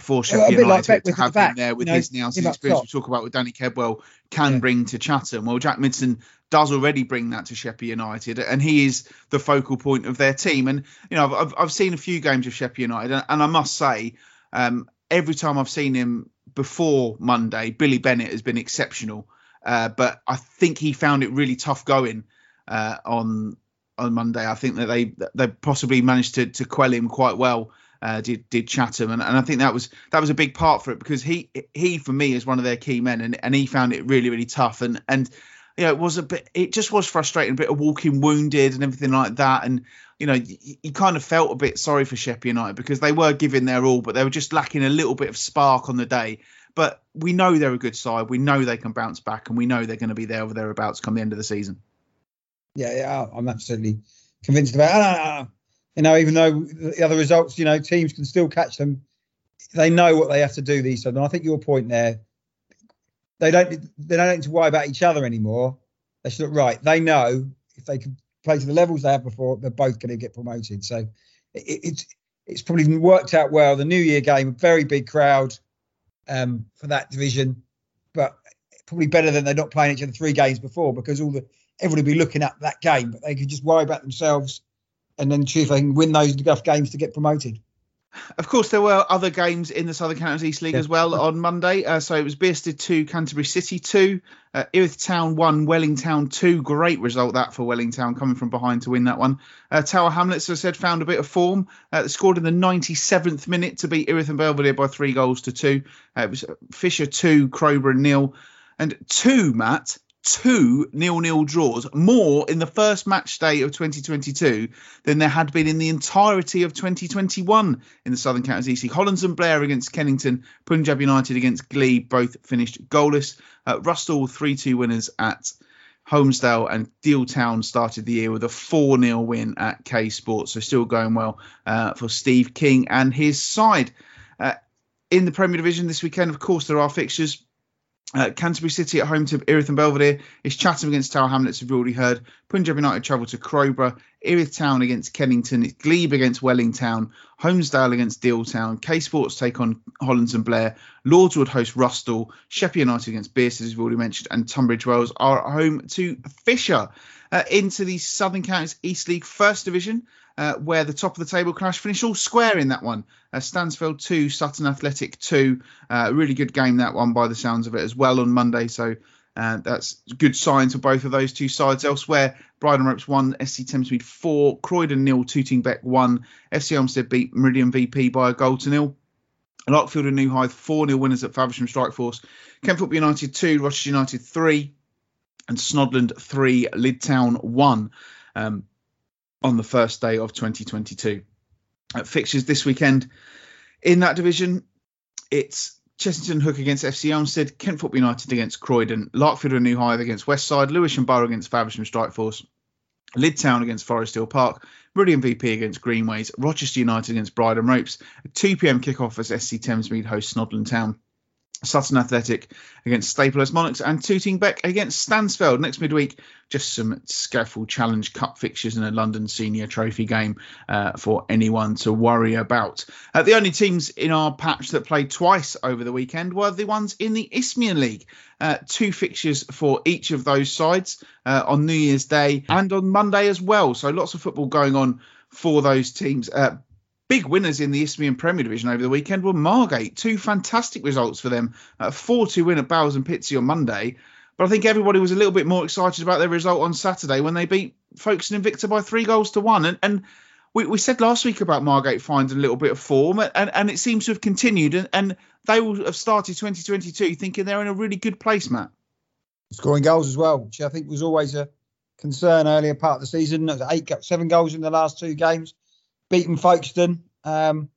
for Well, Sheppey bit like United to at the have him there with you know, his Nielsen's experience. We talk about with Danny Kedwell can Yeah. bring to Chatham. Well, Jack Midson does already bring that to Sheppey United, and he is the focal point of their team. And you know, I've, I've, seen a few games of Sheppey United, and, and I must say, um, every time I've seen him before Monday, Billy Bennett has been exceptional. Uh, but I think he found it really tough going uh, on on Monday. I think that they they possibly managed to to quell him quite well. Uh, did did Chatham, and, and I think that was that was a big part for it because he he for me is one of their key men, and, and he found it really really tough, and and you know it was a bit it just was frustrating, a bit of walking wounded and everything like that, and you know you, you kind of felt a bit sorry for Sheppey United because they were giving their all, but they were just lacking a little bit of spark on the day. But we know they're a good side, we know they can bounce back, and we know they're going to be there or thereabouts come the end of the season. Yeah, yeah. I'm absolutely convinced about it. You know, even though the other results, you know, teams can still catch them. They know what they have to do these. And I think your point there, they don't they don't need to worry about each other anymore. They should look right. They know if they can play to the levels they had before, they're both going to get promoted. So it, it's it's probably worked out well. The New Year game, very big crowd um, for that division, but probably better than they're not playing each other three games before because all the everybody will be looking at that game, but they could just worry about themselves and then see if they can win those enough games to get promoted. Of course, there were other games in the Southern Counties East League Yeah. as well on Monday. Uh, so it was Bearsted 2, Canterbury City 2, uh, Erith Town 1, Welling Town 2. Great result that for Welling Town coming from behind to win that one. Uh, Tower Hamlets, as I said, found a bit of form. Uh, scored in the 97th minute to beat Erith and Belvedere by three goals to two. Uh, it was Fisher 2, Crowborough nil. And two, Matt, two nil-nil draws, more in the first match day of 2022 than there had been in the entirety of 2021 in the Southern Counties League. Hollands and Blair against Kennington, Punjab United against Glebe, both finished goalless. Uh, Rusthall 3-2 winners at Holmesdale and Deal Town started the year with a 4 0 win at K Sports. So still going well uh, for Steve King and his side. Uh, in the Premier Division this weekend, of course, there are fixtures. Uh, Canterbury City at home to Erith and Belvedere. It's Chatham against Tower Hamlets, we've already heard. Punjab United travel to Crowborough. Erith Town against Kennington. It's Glebe against Welling Town. Holmesdale against Deal Town. K Sports take on Hollands and Blair. Lordswood host Rusthall. Sheppey United against Bearsted, as we've already mentioned. And Tunbridge Wells are at home to Fisher. Uh, into the Southern Counties East League First Division, uh, where the top of the table clash finished all square in that one. Uh, Stansfeld 2, Sutton Athletic 2. Uh, really good game, that one, by the sounds of it, as well on Monday. So uh, that's good signs for both of those two sides. Elsewhere, Bridon Ropes 1, SC Thamesmead 4, Croydon nil, Tooting Bec 1. FC Elmstead beat Meridian VP by a goal to nil. Larkfield and New Hythe 4 0 winners at Faversham Strike Force. Kent Football United 2, Rochester United 3, and Snodland 3, Lydd Town 1 um, on the first day of 2022. Uh, fixtures this weekend in that division, it's Chessington Hook against FC Elmstead, Kent Football United against Croydon, Larkfield and New Hythe against Westside, Lewisham Borough against Faversham Strike Force, Lydd Town against Forest Hill Park, Meridian VP against Greenways, Rochester United against Bridon Ropes, a 2 pm kickoff as SC Thamesmead hosts Snodland Town. Sutton Athletic against Staplehurst Monarchs and Tooting Bec against Stansfeld next midweek. Just some SCEFL Challenge Cup fixtures and a London Senior Trophy game uh, for anyone to worry about. Uh, the only teams in our patch that played twice over the weekend were the ones in the Isthmian League. Uh, two fixtures for each of those sides uh, on New Year's Day and on Monday as well. So lots of football going on for those teams. Uh, big winners in the Isthmian Premier Division over the weekend were Margate. Two fantastic results for them. A 4 2 win at Bowers and Pitsea on Monday. But I think everybody was a little bit more excited about their result on Saturday when they beat Folkestone Invicta by three goals to one. And, and we, we said last week about Margate finding a little bit of form, and, and it seems to have continued. And, and they will have started 2022 thinking they're in a really good place, Matt. Scoring goals as well, which I think was always a concern earlier part of the season. Eight, seven goals in the last two games, beaten Folkestone. Um,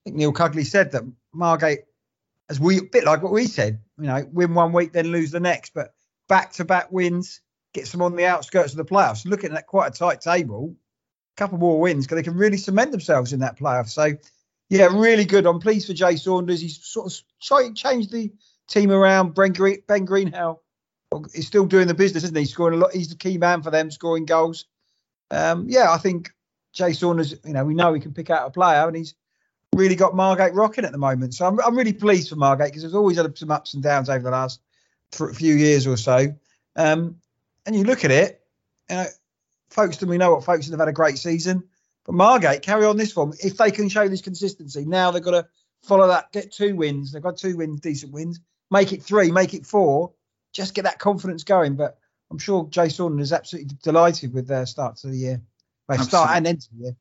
I think Neil Cugley said that Margate, as we a bit like what we said, you know, win one week then lose the next, but back to back wins gets them on the outskirts of the playoffs. Looking at quite a tight table, a couple more wins, because they can really cement themselves in that playoff. So, yeah, really good. I'm pleased for Jay Saunders. He's sort of changed the team around. Ben, Green, ben is still doing the business, isn't he? Scoring a lot. He's the key man for them, scoring goals. Um, yeah, I think Jay Saunders. You know, we know he can pick out a player, and he's really got Margate rocking at the moment. So I'm, I'm really pleased for Margate because there's always had some ups and downs over the last few years or so. Um, and you look at it, you know, Folkestone, we know what Folkestone have had a great season, but Margate carry on this form. If they can show this consistency, now they've got to follow that, get two wins. They've got two wins, decent wins, make it three, make it four, just get that confidence going. But I'm sure Jay Saunders is absolutely delighted with their start to the year. They start and end year.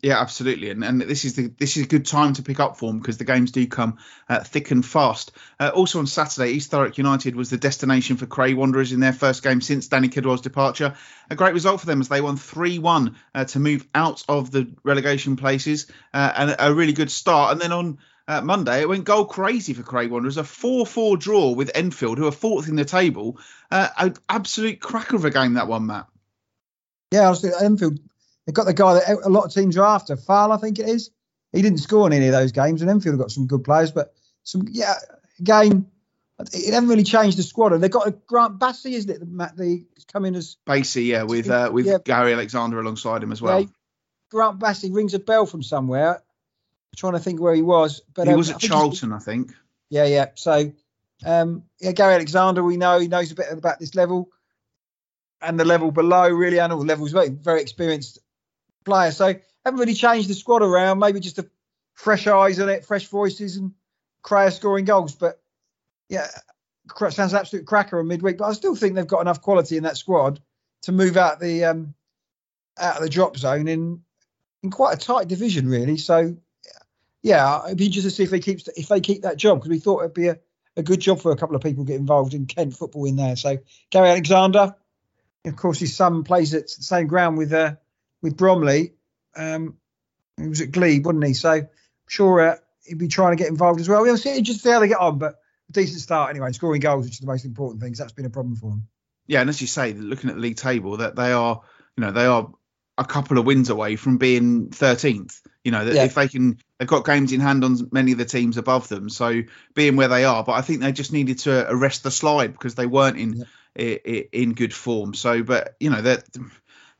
Yeah, absolutely, and and this is the this is a good time to pick up form because the games do come uh, thick and fast. Uh, also on Saturday, East Thurrock United was the destination for Cray Wanderers in their first game since Danny Kedwell's departure. A great result for them as they won three one uh, to move out of the relegation places, uh, and a really good start. And then on uh, Monday, it went goal crazy for Cray Wanderers, a 4 4 draw with Enfield, who are fourth in the table. Uh, an absolute cracker of a game, that one, Matt. Yeah, I honestly, Enfield They've got the guy that a lot of teams are after, Farl, I think it is. He didn't score in any of those games, and Enfield have got some good players, but some yeah, again, it hasn't really changed the squad. And they've got a Grant Basey, isn't it? The, the coming as Basey, yeah, with uh, with yeah. Gary Alexander alongside him as well. Yeah, Grant Basey rings a bell from somewhere. I'm trying to think where he was, but he um, was at I Charlton, I think. Yeah, yeah. So, um, yeah, Gary Alexander, we know he knows a bit about this level and the level below, really, and all the levels. Very, very experienced player. So haven't really changed the squad around. Maybe just a fresh eyes on it, fresh voices, and Cray scoring goals. But yeah, sounds an absolute cracker on midweek. But I still think they've got enough quality in that squad to move out the um, out of the drop zone in in quite a tight division, really. So yeah, it'd be interesting to see if they keep if they keep that job because we thought it'd be a, a good job for a couple of people get involved in Kent football in there. So Gary Alexander, of course, his son plays at the same ground with uh, with Bromley. Um, he was at Glebe, wasn't he? So I'm sure uh, he'd be trying to get involved as well. We'll see just see how they get on, but a decent start anyway. Scoring goals, which is the most important thing. That's been a problem for them. Yeah, and as you say, looking at the league table, that they are, you know, they are a couple of wins away from being 13th. You know, yeah. if they can, they've got games in hand on many of the teams above them. So being where they are, but I think they just needed to arrest the slide because they weren't in yeah. in, in good form. So, but you know that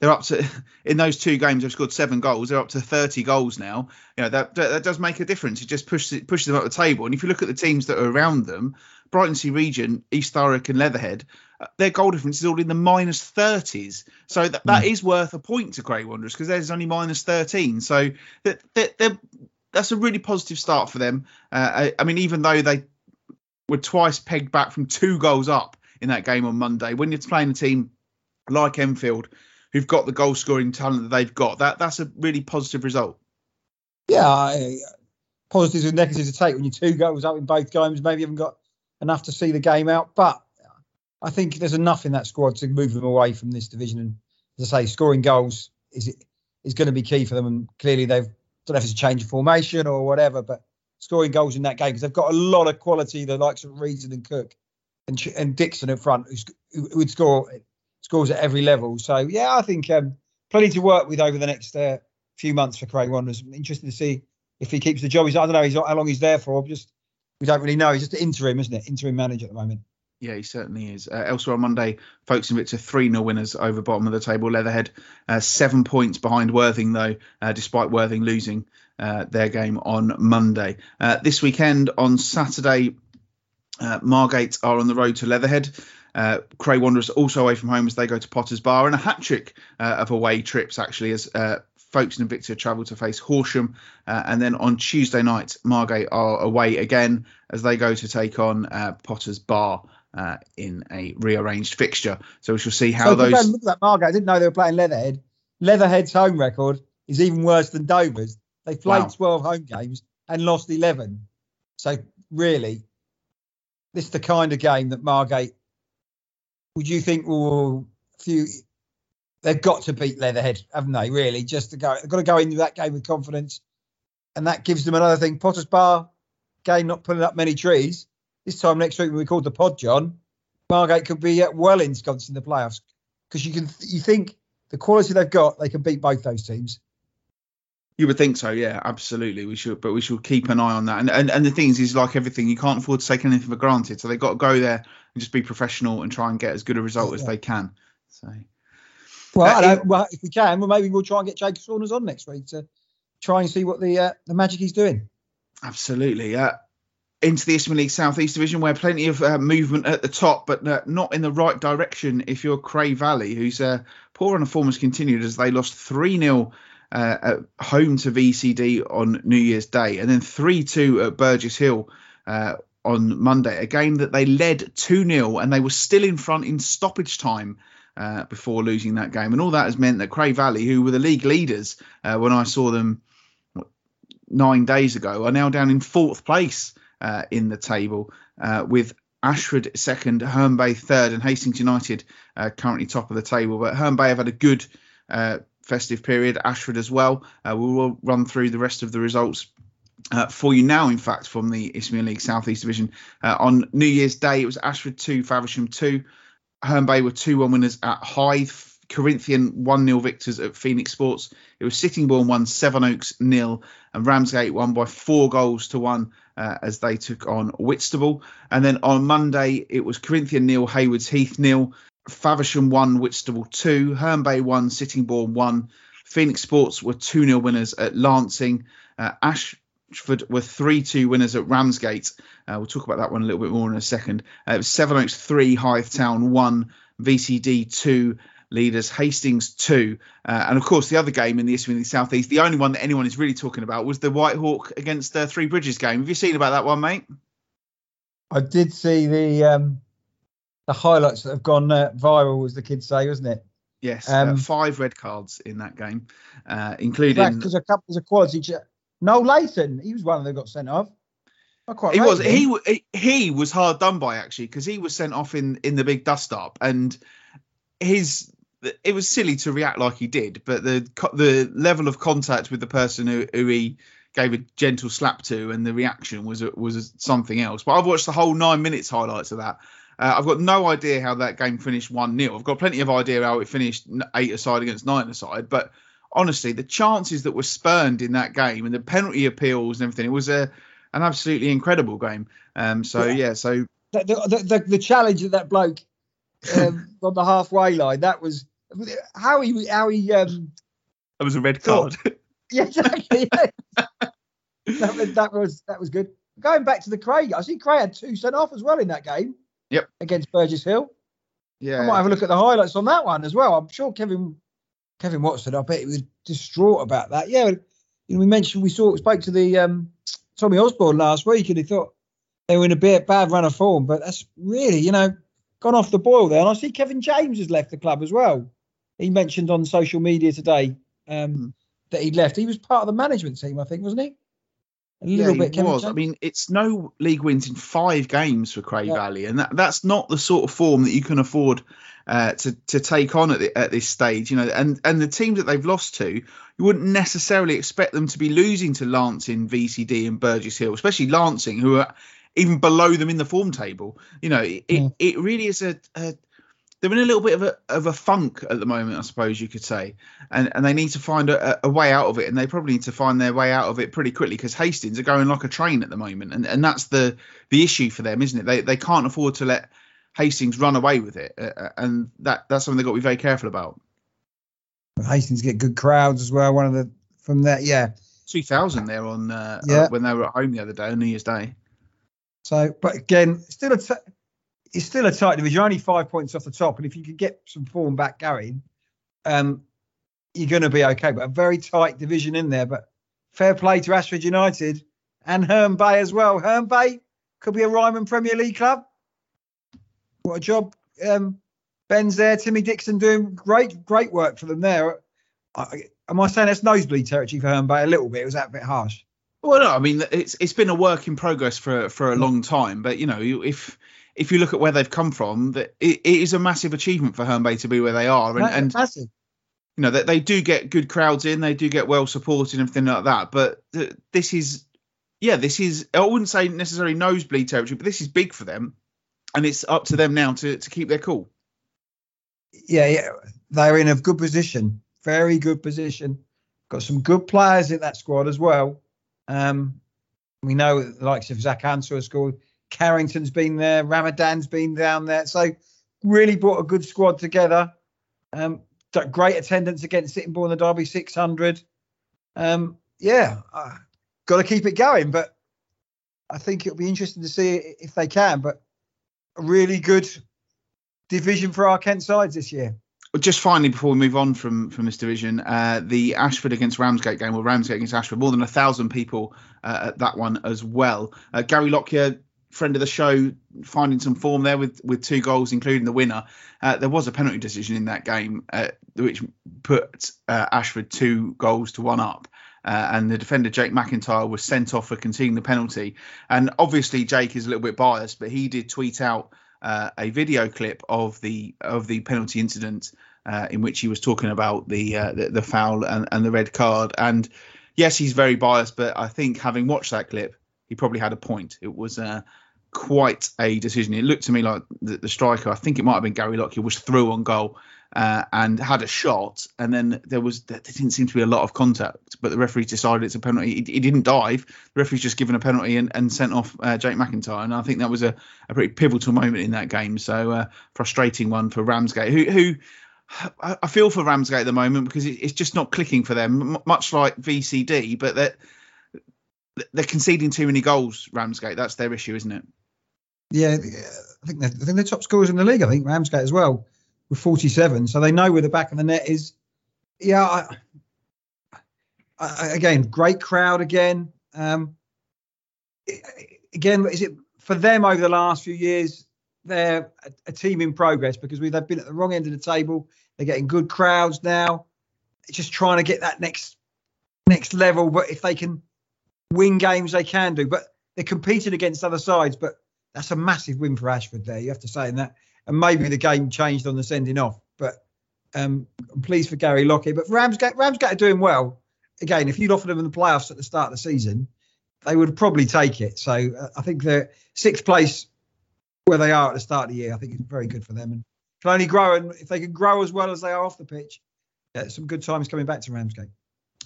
they're up to in those two games they've scored seven goals. They're up to 30 goals now. You know that that, does make a difference. It just pushes pushes them up the table. And if you look at the teams that are around them Brighton Sea Region, East Thurrock and Leatherhead uh, their goal difference is all in the minus 30s so that, that mm. is worth a point to Cray Wanderers because there's only minus 13 so that, that that's a really positive start for them. Uh, I, I mean even though they were twice pegged back from two goals up in that game on Monday when you're playing a team like Enfield who've got the goal scoring talent that they've got. That that's a really positive result. Yeah, positives and negatives to take when you two goals up in both games. Maybe you haven't got enough to see the game out, but I think there's enough in that squad to move them away from this division. And as I say, scoring goals is is going to be key for them. And clearly they've don't know if it's a change of formation or whatever, but scoring goals in that game because they've got a lot of quality. The likes of Reason and Cook and, and Dixon in front who would score scores at every level. So yeah, I think um, plenty to work with over the next uh, few months for Cray Wanderers. Interesting to see if he keeps the job. He's I don't know he's how long he's there for. Just we don't really know. He's just interim, isn't it? Interim manager at the moment. Yeah, he certainly is. Uh, elsewhere on Monday, Folkestone Invicta 3 0 winners over bottom of the table. Leatherhead, uh, seven points behind Worthing, though, uh, despite Worthing losing uh, their game on Monday. Uh, this weekend, on Saturday, uh, Margate are on the road to Leatherhead. Uh, Cray Wanderers also away from home as they go to Potters Bar, and a hat trick uh, of away trips actually as uh, Folkestone Invicta travel to face Horsham, uh, and then on Tuesday night, Margate are away again as they go to take on uh, Potter's Bar. Uh, in a rearranged fixture, so we shall see how so those. Look at that Margate. I didn't know they were playing Leatherhead. Leatherhead's home record is even worse than Dover's. They played Wow. 12 home games and lost 11. So really, this is the kind of game that Margate. Would you think will few? They've got to beat Leatherhead, haven't they? Really, just to go. They've got to go into that game with confidence, and that gives them another thing. Potter's Bar, game not pulling up many trees. This time next week when we called the pod, John, Margate could be uh, well ensconced in the playoffs because you can. You think the quality they've got, they can beat both those teams. You would think so, yeah, absolutely. We should, but we should keep an eye on that. And and, and the things is like everything, you can't afford to take anything for granted. So they've got to go there and just be professional and try and get as good a result as they can. So Well, Uh, I it- don't, well, if we can, well, maybe we'll try and get Jake Saunders on next week to try and see what the uh, the magic he's doing. absolutely, uh, into the Isthmian League South East Division, where plenty of uh, movement at the top, but uh, not in the right direction. If you're Cray Valley, whose uh, poor run of form has continued as they lost three 0 uh, at home to VCD on New Year's Day, and then three two at Burgess Hill. Uh, on Monday, a game that they led 2 0 and they were still in front in stoppage time uh, before losing that game. And all that has meant that Cray Valley, who were the league leaders uh, when I saw them nine days ago, are now down in fourth place uh, in the table uh, with Ashford second, Herne Bay third, and Hastings United uh, currently top of the table. But Herne Bay have had a good uh, festive period, Ashford as well. Uh, we will run through the rest of the results uh, for you now, in fact, from the Isthmian League South East Division. Uh, on New Year's Day, it was Ashford 2, Faversham 2. Herne Bay were 2 1 winners at Hythe. Corinthian 1 0 victors at Phoenix Sports. It was Sittingbourne 1, Sevenoaks nil, and Ramsgate won by four goals to one uh, as they took on Whitstable. And then on Monday, it was Corinthian nil, Haywards Heath nil, Faversham 1, Whitstable 2, Herne Bay 1, Sittingbourne 1. Phoenix Sports were 2 0 winners at Lancing. Uh, Ashford were 3 2 winners at Ramsgate. Uh, we'll talk about that one a little bit more in a second. Uh, Sevenoaks 3, Hythe Town 1, VCD 2, leaders Hastings 2. Uh, and of course, the other game in the League South East, the only one that anyone is really talking about was the Whitehawk against Three Bridges game. Have you seen about that one, mate? I did see the um, the highlights that have gone uh, viral, as the kids say, wasn't it? Yes, Um, uh, five red cards in that game, uh, including. Because a couple of quality. Ch- Noel Layton, he was one that got sent off. I quite He was him. he he he was hard done by actually because he was sent off in in the big dust up and his it was silly to react like he did but the the level of contact with the person who, who he gave a gentle slap to and the reaction was was something else but I've watched the whole nine minutes highlights of that uh, I've got no idea how that game finished one 0 I've got plenty of idea how it finished eight aside against nine aside but honestly the chances that were spurned in that game and the penalty appeals and everything it was a an absolutely incredible game. Um, so Yeah. yeah, so the, the, the, the challenge of that bloke um, on the halfway line. That was how he how he um, that was a red Cool. card. yeah exactly. yeah. that, was, that was that was good. Going back to the Cray, I see Cray had two sent off as well in that game. Yep. Against Burgess Hill. yeah, I might have a look at the highlights on that one as well. I'm sure Kevin Kevin Watson, I bet he was distraught about that. Yeah, you know, we mentioned we saw spoke to the um, Tommy Osborne last week, and he thought they were in a bit bad run of form, but that's really you know gone off the boil there. And I see Kevin James has left the club as well. He mentioned on social media today um, Hmm. that he'd left. He was part of the management team, I think, wasn't he? A yeah, little he bit. Kevin was. I mean, it's no league wins in five games for Cray Yeah. Valley, and that, that's not the sort of form that you can afford uh, to to take on at, the, at this stage. You know, and and the teams that they've lost to, you wouldn't necessarily expect them to be losing to Lancing, VCD, and Burgess Hill, especially Lancing, who are even below them in the form table. You know, it Yeah. it really is a, a they're in a little bit of a of a funk at the moment, I suppose you could say, and and they need to find a, a way out of it, and they probably need to find their way out of it pretty quickly because Hastings are going like a train at the moment, and and that's the the issue for them, isn't it? They they can't afford to let Hastings run away with it, uh, and that that's something they've got to be very careful about. Hastings get good crowds as well. One of the from that, yeah. Two thousand there on uh, Yeah. uh, when they were at home the other day on New Year's Day. So, but again, still a t- it's still a tight division. You're only five points off the top, and if you can get some form back going, um, you're going to be okay. But a very tight division in there. But fair play to Ashford United and Herne Bay as well. Herne Bay could be a Ryman Premier League club. What a job um, Ben's there. Timmy Dixon doing great, great work for them there. I, am I saying that's nosebleed territory for Herne Bay a little bit? It Was that a bit harsh? Well, no, I mean it's it's been a work in progress for for a long time. But you know, if if you look at where they've come from, that it, it is a massive achievement for Herne Bay to be where they are, and, and massive. you know that they, they do get good crowds in, they do get well supported and everything like that. But th- this is, yeah, this is I wouldn't say necessarily nosebleed territory, but this is big for them, and it's up to them now to to keep their cool yeah, yeah, they're in a good position, very good position. Got some good players in that squad as well. Um, we know the likes of Zach Ansel has scored. Carrington's been there. Ramadan's been down there. So really brought a good squad together. Um, great attendance against Sittingbourne the Derby 600. Um, yeah, uh, got to keep it going. But I think it'll be interesting to see if they can. But a really good division for our Kent sides this year. Just finally, before we move on from from this division, uh, the Ashford against Ramsgate game, or Ramsgate against Ashford, more than a thousand people uh, at that one as well. Uh, Gary Lockyer, friend of the show, finding some form there with with two goals, including the winner. Uh, there was a penalty decision in that game, uh, which put uh, Ashford two goals to one up. Uh, and the defender Jake McIntyre was sent off for conceding the penalty. And obviously Jake is a little bit biased, but he did tweet out uh, a video clip of the of the penalty incident uh, in which he was talking about the the, the, foul and, and the red card. And yes, he's very biased, but I think having watched that clip, he probably had a point. It was uh, quite a decision. It looked to me like the, the striker, I think it might have been Gary Lockyer, was through on goal uh, and had a shot, and then there was there didn't seem to be a lot of contact, but the referee decided it's a penalty. He, he didn't dive. The referee's just given a penalty and, and sent off uh, Jake McIntyre, and I think that was a, a pretty pivotal moment in that game. So uh, frustrating one for Ramsgate, who who. I feel for Ramsgate at the moment because it's just not clicking for them, much like VCD. But they're they're conceding too many goals. Ramsgate, that's their issue, isn't it? Yeah, I think they're, I think they're top scorers in the league. I think Ramsgate as well with 47, so they know where the back of the net is. Yeah, I, I, again, great crowd again. Um, again, is it for them over the last few years? They're a, a team in progress because we, they've been at the wrong end of the table. They're getting good crowds now. Just trying to get that next next level. But if they can win games, they can do. But they're competing against other sides. But that's a massive win for Ashford there. You have to say in that and maybe the game changed on the sending off. But um, I'm pleased for Gary Lockyer. But Ramsgate, Ramsgate are doing well. Again, if you'd offered them in the playoffs at the start of the season, they would probably take it. So uh, I think they're sixth place where they are at the start of the year. I think it's very good for them and can only grow. And if they can grow as well as they are off the pitch, yeah, some good times coming back to Ramsgate.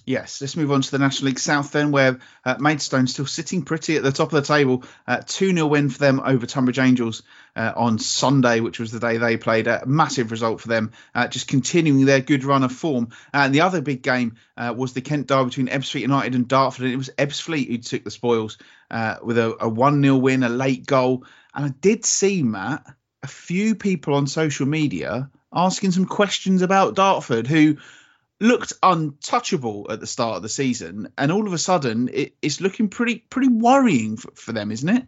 Yes, let's move on to the National League South then, where uh, Maidstone still sitting pretty at the top of the table. Uh, 2 uh, 0 win for them over Tonbridge Angels uh, on Sunday, which was the day they played. A massive result for them, uh, just continuing their good run of form. and the other big game uh, was the Kent derby between Ebbsfleet United and Dartford, and it was Ebbsfleet who took the spoils with a 1 0 win, a late goal. And I did see, Matt, a few people on social media asking some questions about Dartford who looked untouchable at the start of the season, and all of a sudden it, it's looking pretty pretty worrying for, for, them, isn't it?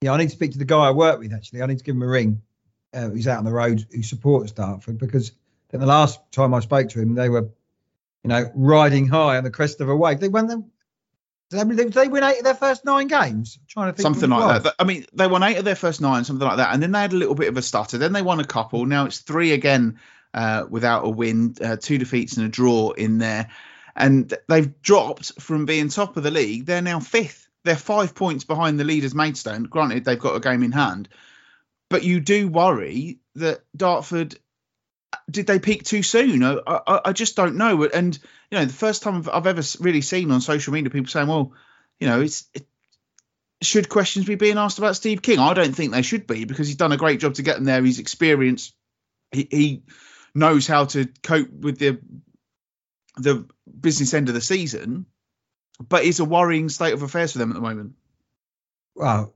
Yeah, I need to speak to the guy I work with. Actually, I need to give him a ring. Uh, he's out on the road who supports Dartford because the last time I spoke to him, they were, you know, riding high on the crest of a wave. They won them. Did they win eight of their first nine games? I'm trying to think something like that. I mean, they won eight of their first nine, something like that, and then they had a little bit of a stutter. Then they won a couple. Now it's three again uh, without a win, uh, two defeats and a draw in there. And they've dropped from being top of the league. They're now fifth. They're five points behind the leaders, Maidstone. Granted, they've got a game in hand. But you do worry that Dartford did they peak too soon? I, I, I, just don't know. And you know, the first time I've, I've, ever really seen on social media people saying, "Well, you know, it's it, should questions be being asked about Steve King?" I don't think they should be because he's done a great job to get them there. He's experienced. He, he knows how to cope with the the business end of the season, but it's a worrying state of affairs for them at the moment. Well,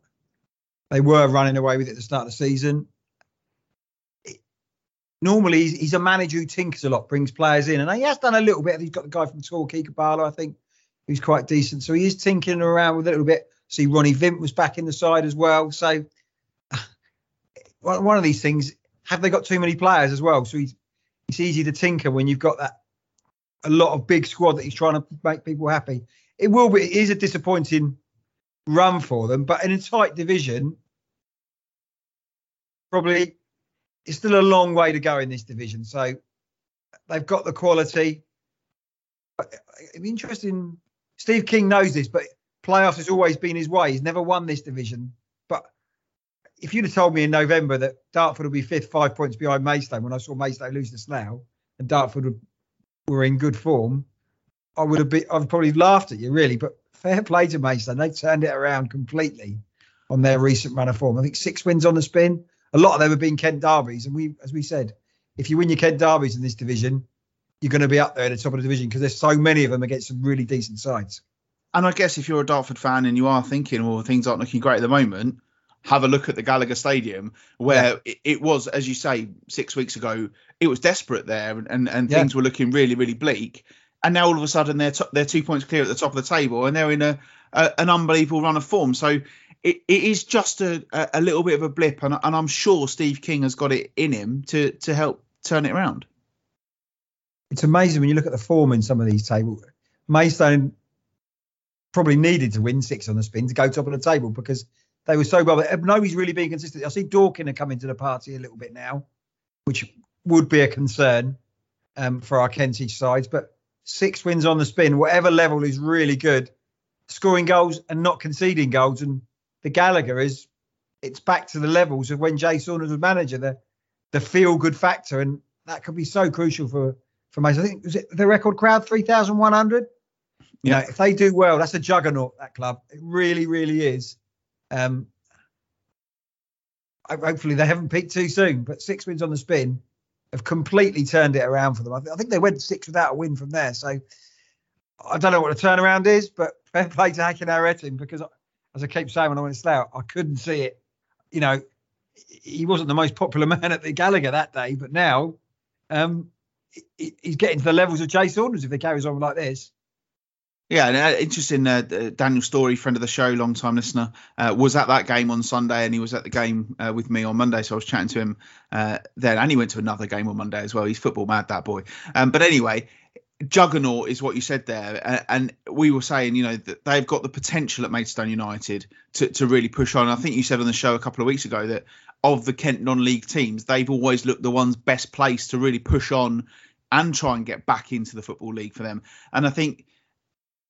they were running away with it at the start of the season. normally he's, he's, a manager who tinkers a lot, brings players in, and he has done a little bit. He's got the guy from Torquay Caballo, I think, who's quite decent. So he is tinkering around with a little bit. See, Ronnie Vint was back in the side as well. So one of these things, have they got too many players as well? So he's, it's easy to tinker when you've got that a lot of big squad that he's trying to make people happy. It will be. It is a disappointing run for them, but in a tight division, probably it's still a long way to go in this division. So they've got the quality. Uh, it'd be interesting. Steve King knows this, but playoffs has always been his way. He's never won this division. If you'd have told me in November that Dartford would be fifth, five points behind Maidstone, when I saw Maidstone lose to Slough and Dartford would, were in good form, I would have been. I've probably laughed at you, really. But fair play to Maidstone. They turned it around completely on their recent run of form. I think six wins on the spin a lot of them have been Kent derbies, and we, as we said, if you win your Kent derbies in this division, you're going to be up there at the top of the division because there's so many of them against some really decent sides. And I guess if you're a Dartford fan and you are thinking, well, things aren't looking great at the moment, have a look at the Gallagher Stadium, where yeah. it, it, was, as you say, six weeks ago, it was desperate there, and and, and yeah. things were looking really, really bleak. And now all of a sudden they're to, they're two points clear at the top of the table, and they're in a, a an unbelievable run of form. So it, it is just a, a little bit of a blip, and, and I'm sure Steve King has got it in him to to help turn it around. It's amazing when you look at the form in some of these tables. Maidstone probably needed to win six on the spin to go top of the table because they were so well. But nobody's really being consistent. I see Dorking are coming to the party a little bit now, which would be a concern um, for our Kentish sides. But six wins on the spin, whatever level is really good. Scoring goals and not conceding goals and the Gallagher is it's back to the levels of when Jay Saunders was manager, the the feel good factor, and that could be so crucial for for Mason. I think was it the record crowd three thousand one hundred. You know, if they do well, that's a juggernaut. That club, it really, really is. Um, hopefully they haven't peaked too soon, but six wins on the spin have completely turned it around for them. I, th- I think they went six without a win from there. So I don't know what the turnaround is, but fair play to Hakan Hayrettin because as I keep saying when I went to Slough, I couldn't see it. You know, he wasn't the most popular man at the Gallagher that day, but now um, he's getting to the levels of Jay Saunders if he carries on like this. Yeah, uh, interesting. Uh, Daniel Story, friend of the show, long time listener, uh, was at that game on Sunday, and he was at the game uh, with me on Monday. So I was chatting to him uh, then, and he went to another game on Monday as well. He's football mad, that boy. Um, but anyway, juggernaut is what you said there, and we were saying, you know, that they've got the potential at Maidstone United to, to really push on. I think you said on the show a couple of weeks ago that of the Kent non-league teams, they've always looked the ones best placed to really push on and try and get back into the football league for them. And I think,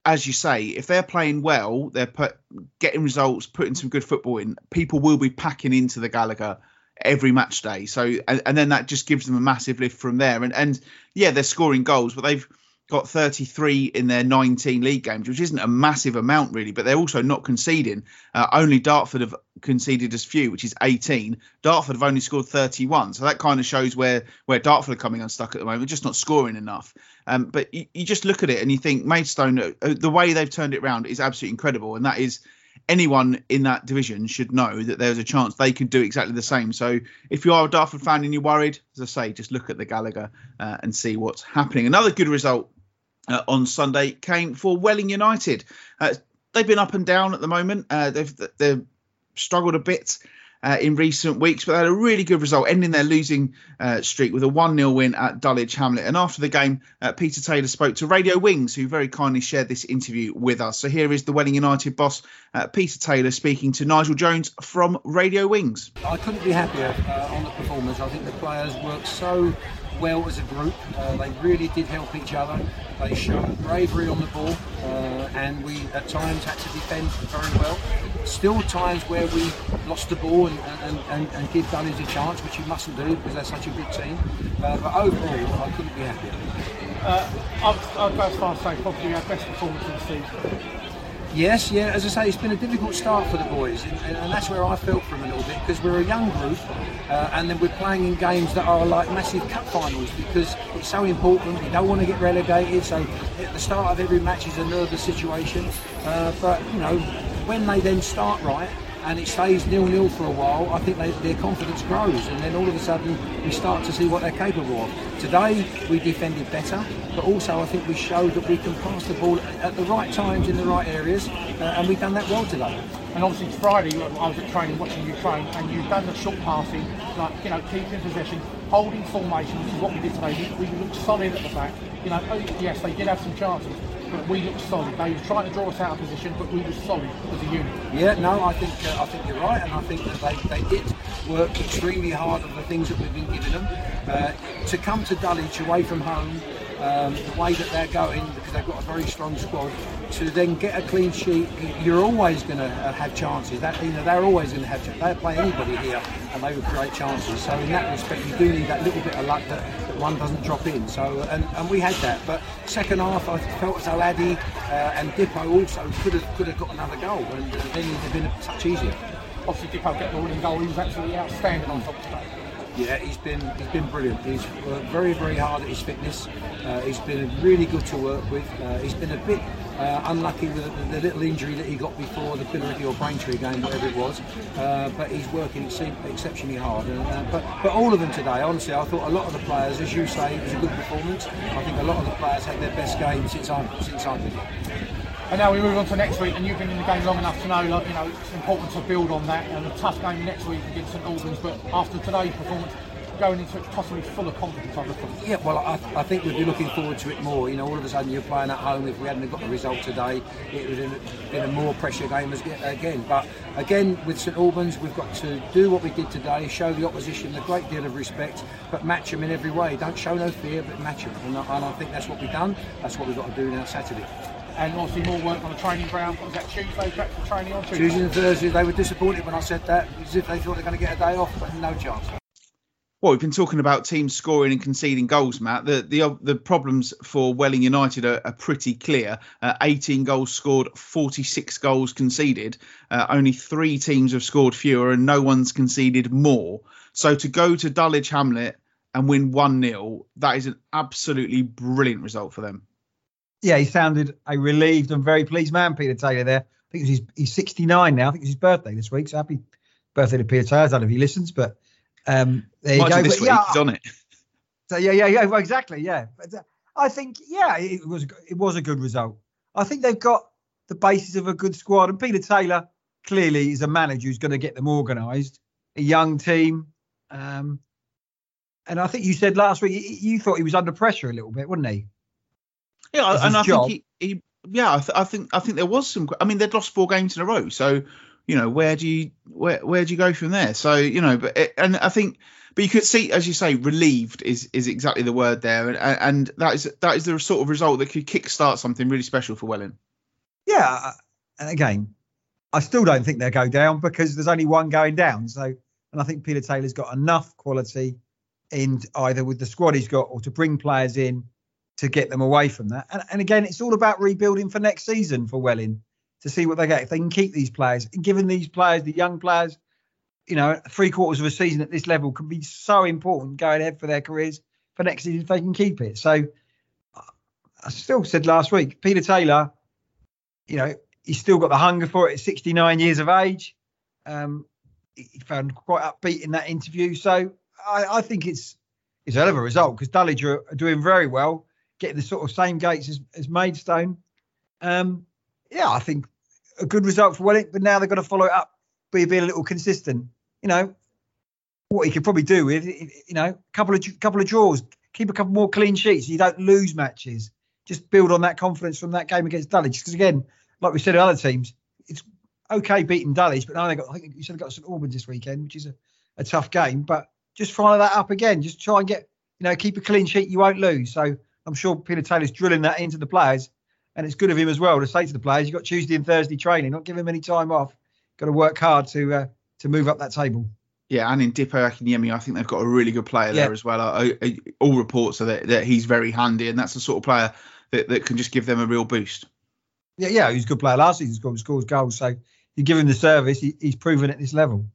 as you say, if they're playing well, they're put, getting results, putting some good football in, people will be packing into the Gallagher every match day. So and, and, then that just gives them a massive lift from there. And and yeah, they're scoring goals, but they've got 33 in their 19 league games, which isn't a massive amount really, but they're also not conceding. Uh, only Dartford have conceded as few, which is 18. Dartford have only scored 31, so that kind of shows where where Dartford are coming unstuck at the moment, just not scoring enough. Um, but you, you, just look at it and you think Maidstone, uh, the way they've turned it around is absolutely incredible, and that is anyone in that division should know that there's a chance they could do exactly the same. So if you are a Dartford fan and you're worried, as I say, just look at the Gallagher uh, and see what's happening. Another good result uh, on Sunday came for Welling United. Uh, they've been up and down at the moment. Uh, they've they've struggled a bit. Uh, in recent weeks, but they had a really good result, ending their losing uh, streak with a 1 0 win at Dulwich Hamlet. And after the game, uh, Peter Taylor spoke to Radio Wings, who very kindly shared this interview with us. So here is the Welling United boss, Peter Taylor, speaking to Nigel Jones from Radio Wings. I couldn't be happier on the performance. I think the players worked so well as a group. Uh, they really did help each other. They showed bravery on the ball, uh, and we at times had to defend very well. Still times where we lost the ball and, and, and, and give Dulwich a chance, which you mustn't do because they're such a good team. Uh, but overall, I couldn't be happier. Uh, I'd, I'd go as far as saying probably our best performance of the season. Yes, yeah. As I say, it's been a difficult start for the boys, and, and that's where I felt for them a little bit because we're a young group, uh, and then we're playing in games that are like massive cup finals because it's so important. We don't want to get relegated, so at the start of every match is a nervous situation. Uh, but you know, when they then start right, and it stays nil-nil for a while, I think they, their confidence grows, and then all of a sudden we start to see what they're capable of. Today we defended better, but also I think we showed that we can pass the ball at the right times in the right areas, uh, and we've done that well today. And obviously Friday, I was at training watching you train, and you've done the short passing, like you know, keeping possession, holding formation, which is what we did today. We, we looked solid at the back. You know, oh, yes, they did have some chances, but we looked solid. They were trying to draw us out of position, but we were solid as a unit. Yeah, no, I think uh, I think you're right, and I think that they, they did work extremely hard on the things that we've been giving them. Uh, to come to Dulwich away from home, um, the way that they're going, because they've got a very strong squad, to then get a clean sheet, you're always going to uh, have chances. That you know, they're always going to have chances. They play anybody here, and they would create chances. So in that respect, you do need that little bit of luck that, that one doesn't drop in. So and, and we had that. But second half, I felt as though Addy uh, and Dipo also could have could have got another goal, and uh, then it'd have been a touch easier. Obviously, Dipo getting the winning goal. He was absolutely outstanding on top today. Yeah, he's been he's been brilliant. He's worked very very hard at his fitness. Uh, he's been really good to work with. Uh, he's been a bit uh, unlucky with the, the, little injury that he got before the Pillarity or Braintree game, whatever it was. Uh, but he's working exceptionally hard. Uh, but but all of them today, honestly, I thought a lot of the players, as you say, it was a good performance. I think a lot of the players had their best game since I since I've been here. And now we move on to next week, and you've been in the game long enough to know, like, you know, it's important to build on that. And a tough game next week against St Albans, but after today's performance, going into it possibly full of confidence. Yeah, well, I, I think we'd be looking forward to it more. You know, all of a sudden you're playing at home. If we hadn't got the result today, it would have been a more pressure game as, again. But again, with St Albans, we've got to do what we did today, show the opposition a great deal of respect, but match them in every way. Don't show no fear, but match them. And I, and I think that's what we've done. That's what we've got to do now Saturday and obviously more work on the training ground. What Was that Tuesday back for training on Tuesday? Tuesday and Thursday. They were disappointed when I said that, as if they thought they're going to get a day off, but no chance. Well, we've been talking about teams scoring and conceding goals, Matt. The the the problems for Welling United are, are pretty clear. Uh, 18 goals scored, 46 goals conceded. Uh, only three teams have scored fewer, and no one's conceded more. So to go to Dulwich Hamlet and win one 0 that is an absolutely brilliant result for them. Yeah, he sounded a relieved and very pleased man, Peter Taylor. There, I think he's he's 69 now. I think it's his birthday this week. So happy birthday to Peter Taylor. I don't know if he listens, but um, there you go. This but, week, yeah, he's on it. So yeah, yeah, yeah, well, exactly, yeah. But uh, I think yeah, it was it was a good result. I think they've got the basis of a good squad, and Peter Taylor clearly is a manager who's going to get them organised. A young team, um, and I think you said last week you thought he was under pressure a little bit, wasn't he? Yeah, and I job. think he, he yeah, I, th- I, think I think there was some. I mean, they'd lost four games in a row, so you know where do you where where do you go from there? So you know, but it, and I think but you could see, as you say, relieved is is exactly the word there, and, and that is that is the sort of result that could kickstart something really special for Welling. Yeah, and again, I still don't think they'll go down because there's only one going down. So, and I think Peter Taylor's got enough quality in either with the squad he's got or to bring players in to get them away from that. And, and again, it's all about rebuilding for next season for Welling to see what they get. If they can keep these players, given these players, the young players, you know, three quarters of a season at this level can be so important going ahead for their careers for next season if they can keep it. So I still said last week, Peter Taylor, you know, he's still got the hunger for it at 69 years of age. Um, he found quite upbeat in that interview. So I, I think it's it's a hell of a result because Dulwich are, are, doing very well, getting the sort of same gates as, as Maidstone. Um, yeah, I think a good result for Welling, but now they've got to follow it up by being a little consistent you know, what he could probably do with, you know, a couple of couple of draws, keep a couple more clean sheets, so you don't lose matches. Just build on that confidence from that game against Dulwich. Because again, like we said, other teams, it's okay beating Dulwich, but now they got. I think you said they got St Albans this weekend, which is a, a tough game. But just follow that up again. Just try and get, you know, keep a clean sheet. You won't lose. So I'm sure Peter Taylor's drilling that into the players, and it's good of him as well to say to the players, you've got Tuesday and Thursday training. Not give him any time off. Got to work hard to uh, to move up that table. Yeah, and in Dipo Akinyemi, I think they've got a really good player there as well. I, I, all reports are that, that he's very handy, and that's the sort of player that, that can just give them a real boost. Yeah, yeah, he's a good player last season, scored scores goals. So you give him the service, he, he's proven at this level.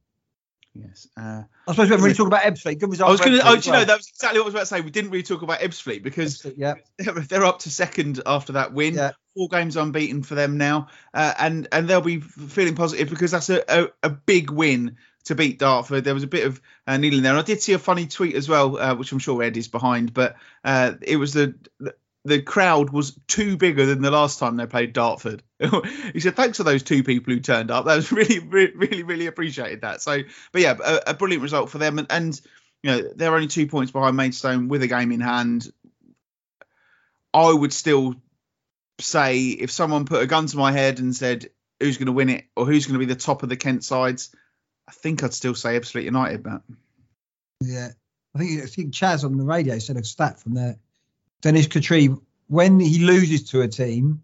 Yes. Uh, I suppose we haven't really talked about Ebbsfleet. Good result. I was going to. Oh, you know, that was exactly what I was about to say. We didn't really talk about Ebbsfleet because yeah. they're, they're up to second after that win. Yeah. four games unbeaten for them now, uh, and and they'll be feeling positive because that's a, a, a big win to beat Dartford. There was a bit of uh, needling there. And I did see a funny tweet as well, uh, which I'm sure Ed is behind, but uh, it was the, the the crowd was too bigger than the last time they played Dartford. he said, "Thanks to those two people who turned up. That was really, really, really, appreciated that." So, but yeah, a, a brilliant result for them, and, and you know they're only two points behind Maidstone with a game in hand. I would still say if someone put a gun to my head and said who's going to win it or who's going to be the top of the Kent sides, I think I'd still say Ebbsfleet United. But yeah, I think I think Chaz on the radio said a stat from there. Dennis Kutrieb, when he loses to a team,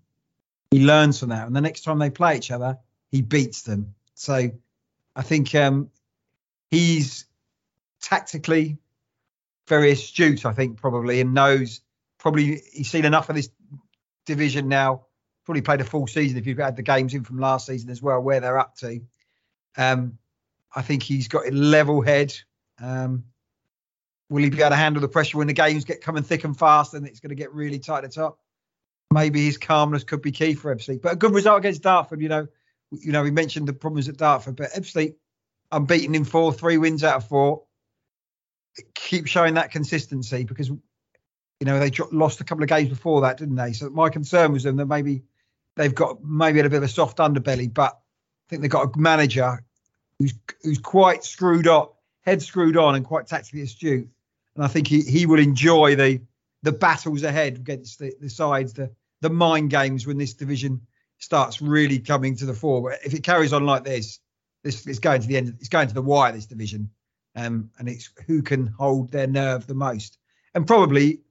he learns from that, and the next time they play each other, he beats them. So I think um, he's tactically very astute. I think probably and knows probably he's seen enough of this division now. Probably played a full season if you've had the games in from last season as well, where they're up to. Um, I think he's got a level head. Um, will he be able to handle the pressure when the games get coming thick and fast and it's going to get really tight at the top? Maybe his calmness could be key for Ebbsfleet. But a good result against Dartford, you know. You know, we mentioned the problems at Dartford, but Ebbsfleet unbeaten in four, three wins out of four. Keep showing that consistency because you know they lost a couple of games before that, didn't they? So my concern was them that maybe they've got maybe a bit of a soft underbelly, but I think they've got a manager who's who's quite screwed up, head screwed on, and quite tactically astute. And I think he, he will enjoy the the battles ahead against the, the sides, the the mind games when this division starts really coming to the fore. But if it carries on like this, this is going to the end. It's going to the wire. This division, um, and it's who can hold their nerve the most. And probably,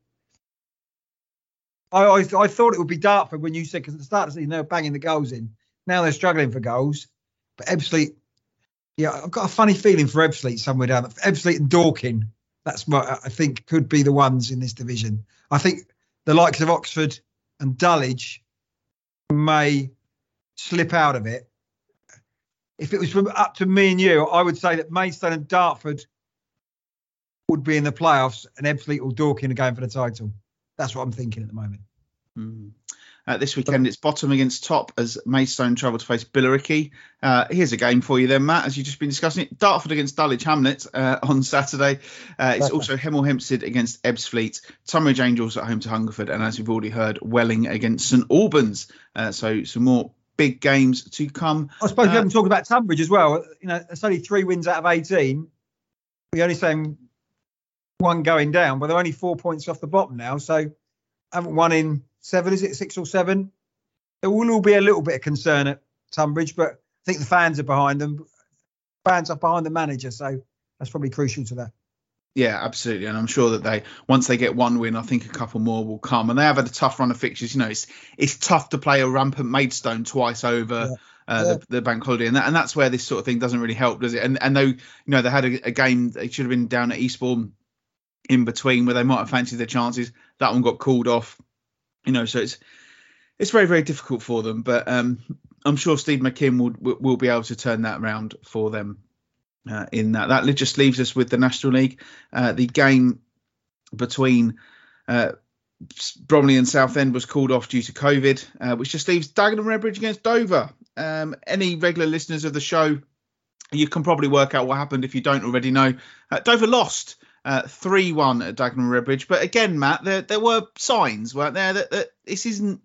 I I, I thought it would be Dartford when you said because at the start of the season they were banging the goals in. Now they're struggling for goals. But Ebbsfleet yeah, I've got a funny feeling for Ebbsfleet somewhere down. Ebbsfleet and Dorking, that's what I think could be the ones in this division. I think the likes of Oxford and Dulwich may slip out of it. If it was from up to me and you, I would say that Maidstone and Dartford would be in the playoffs, and Ebbsfleet or Dorking are going for the title. That's what I'm thinking at the moment. Mm. Uh, this weekend it's bottom against top as Maidstone travel to face Billericay. Uh, here's a game for you then, Matt, as you've just been discussing it. Dartford against Dulwich Hamlet uh, on Saturday. Uh, it's also Hemel Hempstead against Ebbsfleet, Tonbridge Angels at home to Hungerford, and as we've already heard, Welling against St Albans. Uh, so some more big games to come. I suppose we haven't talked about Tunbridge as well. You know, it's only three wins out of 18. We're only saying one going down, but they're only four points off the bottom now. So haven't won in seven, is it six or seven? There will all be a little bit of concern at Tonbridge, but I think the fans are behind them. Fans are behind the manager, so that's probably crucial to that. Yeah, absolutely, and I'm sure that they once they get one win, I think a couple more will come. And they have had a tough run of fixtures. You know, it's it's tough to play a rampant Maidstone twice over. Yeah. Uh, yeah. the, the, bank holiday, and, that, and that's where this sort of thing doesn't really help, does it? And and they, you know, they had a, a game they should have been down at Eastbourne in between where they might have fancied their chances. That one got called off you know, so it's it's very very difficult for them. But um, I'm sure Steve McKimm will will be able to turn that around for them. Uh, in that, that just leaves us with the National League. Uh, the game between uh, Bromley and Southend was called off due to COVID, uh, which just leaves Dagenham Redbridge against Dover. Um, any regular listeners of the show, you can probably work out what happened if you don't already know. Uh, Dover lost uh, three one at Dagenham Redbridge. But again, Matt, there there were signs, weren't there, that, that this isn't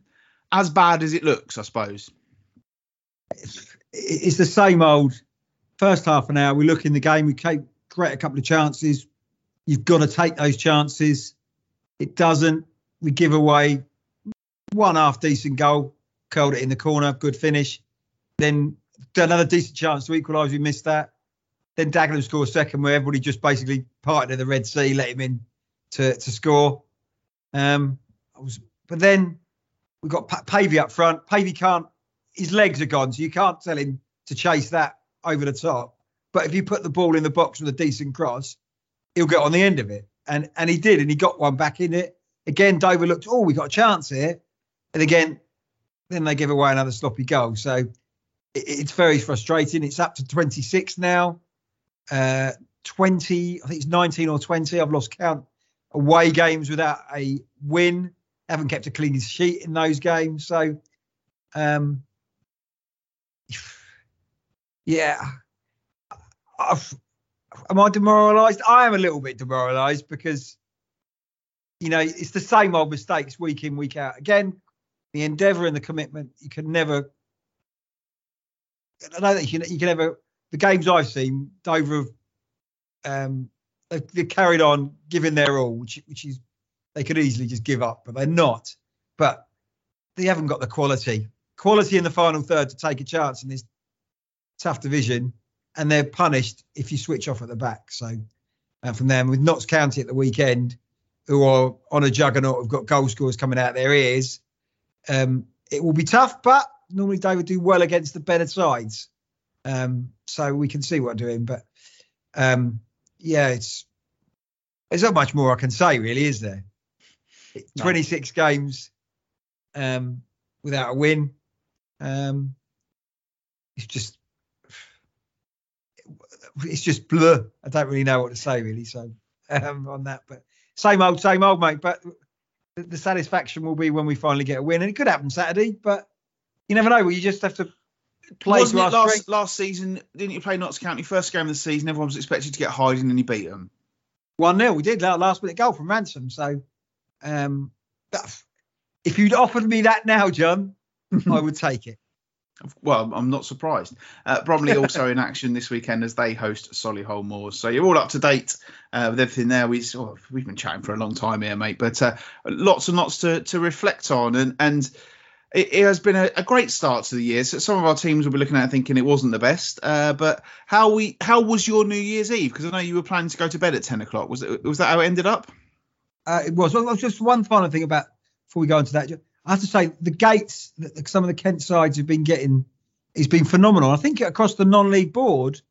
as bad as it looks, I suppose. It's, it's the same old. First half an hour, we look in the game, we create a couple of chances. You've got to take those chances. It doesn't. We give away one half decent goal, curled it in the corner, good finish. Then another decent chance to equalise. We missed that. Then Dagenham scores second, where everybody just basically parted in the Red Sea, let him in to to score. Um, was, but then we've got Pavey up front. Pavey can't, his legs are gone, so you can't tell him to chase that over the top. But if you put the ball in the box with a decent cross, he'll get on the end of it. And and he did, and he got one back in it. Again, Dover looked, oh, we got a chance here. And again, then they give away another sloppy goal. So it, it's very frustrating. It's up to 26 now uh, 20, I think it's 19 or 20. I've lost count away games without a win. haven't kept a clean sheet in those games. So, um, yeah, I've, am I demoralised? I am a little bit demoralised because you know it's the same old mistakes week in week out. Again, the endeavour and the commitment you can never. I know that you can, you can never. The games I've seen, Dover have um, they've, they've carried on giving their all, which which is they could easily just give up, but they're not. But they haven't got the quality, quality in the final third to take a chance in this tough division, and they're punished if you switch off at the back. So uh, from them, with Notts County at the weekend, who are on a juggernaut, have got goal scorers coming out their ears. Um, it will be tough, but normally they would do well against the better sides. Um, so we can see what they're doing. But um, yeah, it's there's not much more I can say, really, is there? No. 26 games um, without a win. Um, it's just it's just blur. I don't really know what to say really. So um, on that, but same old, same old, mate. But the, the satisfaction will be when we finally get a win, and it could happen Saturday. But you never know. Well, you just have to Wasn't last, strength. last season? Didn't you play Notts County first game of the season? Everyone was expected to get hiding, and you beat them. One 0 We did that last minute goal from Ransom. So um, if you'd offered me that now, John, I would take it. Well, I'm not surprised. Uh, Bromley also in action this weekend as they host Solihull Moors. So you're all up to date uh, with everything there. We, oh, we've been chatting for a long time here, mate, but uh, lots and lots to, to reflect on. And, and it, it has been a, a great start to the year. So some of our teams will be looking at thinking it wasn't the best. Uh, but how we how was your New Year's Eve? Because I know you were planning to go to bed at 10 o'clock. Was it was that how it ended up? Uh, it was. Well, just one final thing about before we go into that. I have to say the gates that some of the Kent sides have been getting has been phenomenal. I think across the non-league board,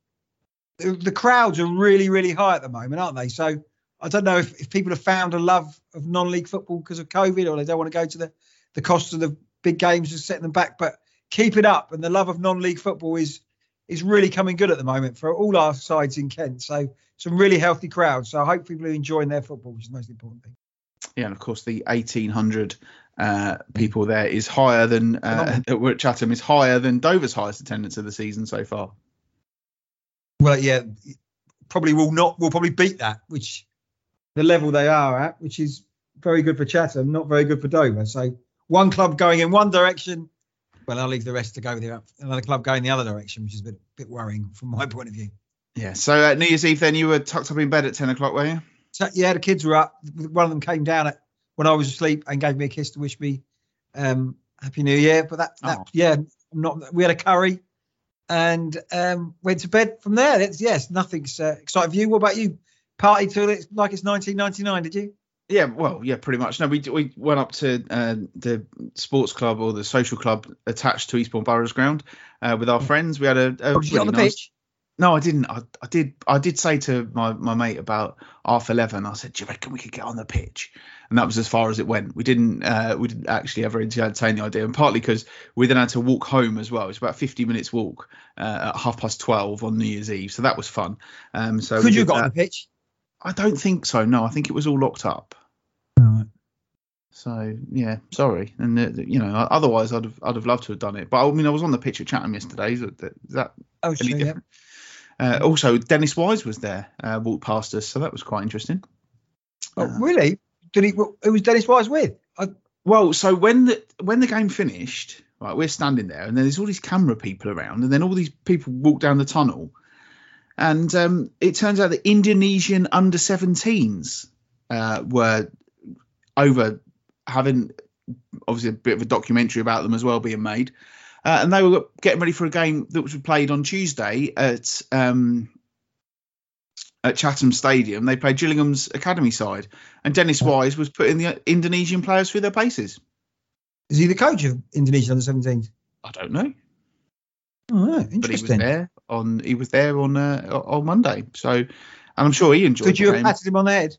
the, the crowds are really, really high at the moment, aren't they? So I don't know if, if people have found a love of non-league football because of COVID, or they don't want to go to the the cost of the big games and setting them back. But keep it up, and the love of non-league football is is really coming good at the moment for all our sides in Kent. So some really healthy crowds. So I hope people are enjoying their football, which is the most important thing. Yeah, and of course the 1800 uh, people there is higher than uh, at Chatham is higher than Dover's highest attendance of the season so far. Well, yeah, probably will not. Will probably beat that, which the level they are at, which is very good for Chatham, not very good for Dover. So one club going in one direction. Well, I'll leave the rest to go with the another club going the other direction, which is a bit, bit worrying from my point of view. Yeah. So at New Year's Eve, then you were tucked up in bed at 10 o'clock, were you? So, yeah, the kids were up. One of them came down at when I was asleep and gave me a kiss to wish me um, happy New Year. But that, that Oh. yeah, I'm not. We had a curry and um, went to bed from there. It's, yes, nothing's uh, exciting for you. What about you? Party till it's like it's 1999. Did you? Yeah, well, yeah, pretty much. No, we we went up to uh, the sports club or the social club attached to Eastbourne Boroughs ground uh, with our friends. We had a, a you get on the nice- pitch? No, I didn't. I, I did. I did say to my, my mate about half eleven. I said, "Do you reckon we could get on the pitch?" And that was as far as it went. We didn't. Uh, we didn't actually ever entertain the idea, and partly because we then had to walk home as well. It's about fifty minutes walk uh, at half past twelve on New Year's Eve, so that was fun. Um, so Could you got on the pitch? I don't think so. No, I think it was all locked up. So yeah, sorry. And uh, you know, otherwise I'd have I'd have loved to have done it. But I mean, I was on the pitch at Chatham yesterday. Is that, is that Oh, sure, yeah. Uh, also, Dennis Wise was there, uh, walked past us, so that was quite interesting. Oh, Uh, really? Did he? Who was Dennis Wise with? I, Well, so when the when the game finished, right, we're standing there, and then there's all these camera people around, and then all these people walk down the tunnel, and um, it turns out that Indonesian under 17s uh, were over having obviously a bit of a documentary about them as well being made, uh, and they were getting ready for a game that was played on Tuesday at. Um, at Chatham Stadium, they played Gillingham's academy side, and Dennis Wise was putting the Indonesian players through their paces. is he the coach of Indonesian under 17s? I don't know, Oh, right. but he was interesting. there on he was there on uh, on Monday. So, and I'm sure he enjoyed. Could you have patted him on the head?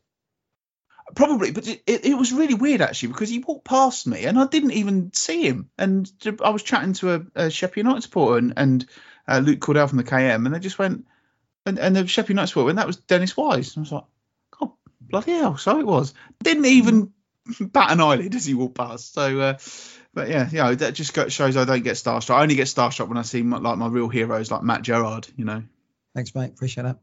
Probably, but it, it, it was really weird actually because he walked past me and I didn't even see him. And I was chatting to a, a Sheffield United supporter and, and uh, Luke Cordell from the KM, and they just went, and, and the Sheffield United supporter, and that was Dennis Wise. And I was like, oh bloody hell, so it was. Didn't even bat an eyelid as he walked past. So, uh, but yeah, yeah, that just shows I don't get starstruck. I only get starstruck when I see my, like my real heroes like Matt Gerard. You know. Thanks, mate. Appreciate that.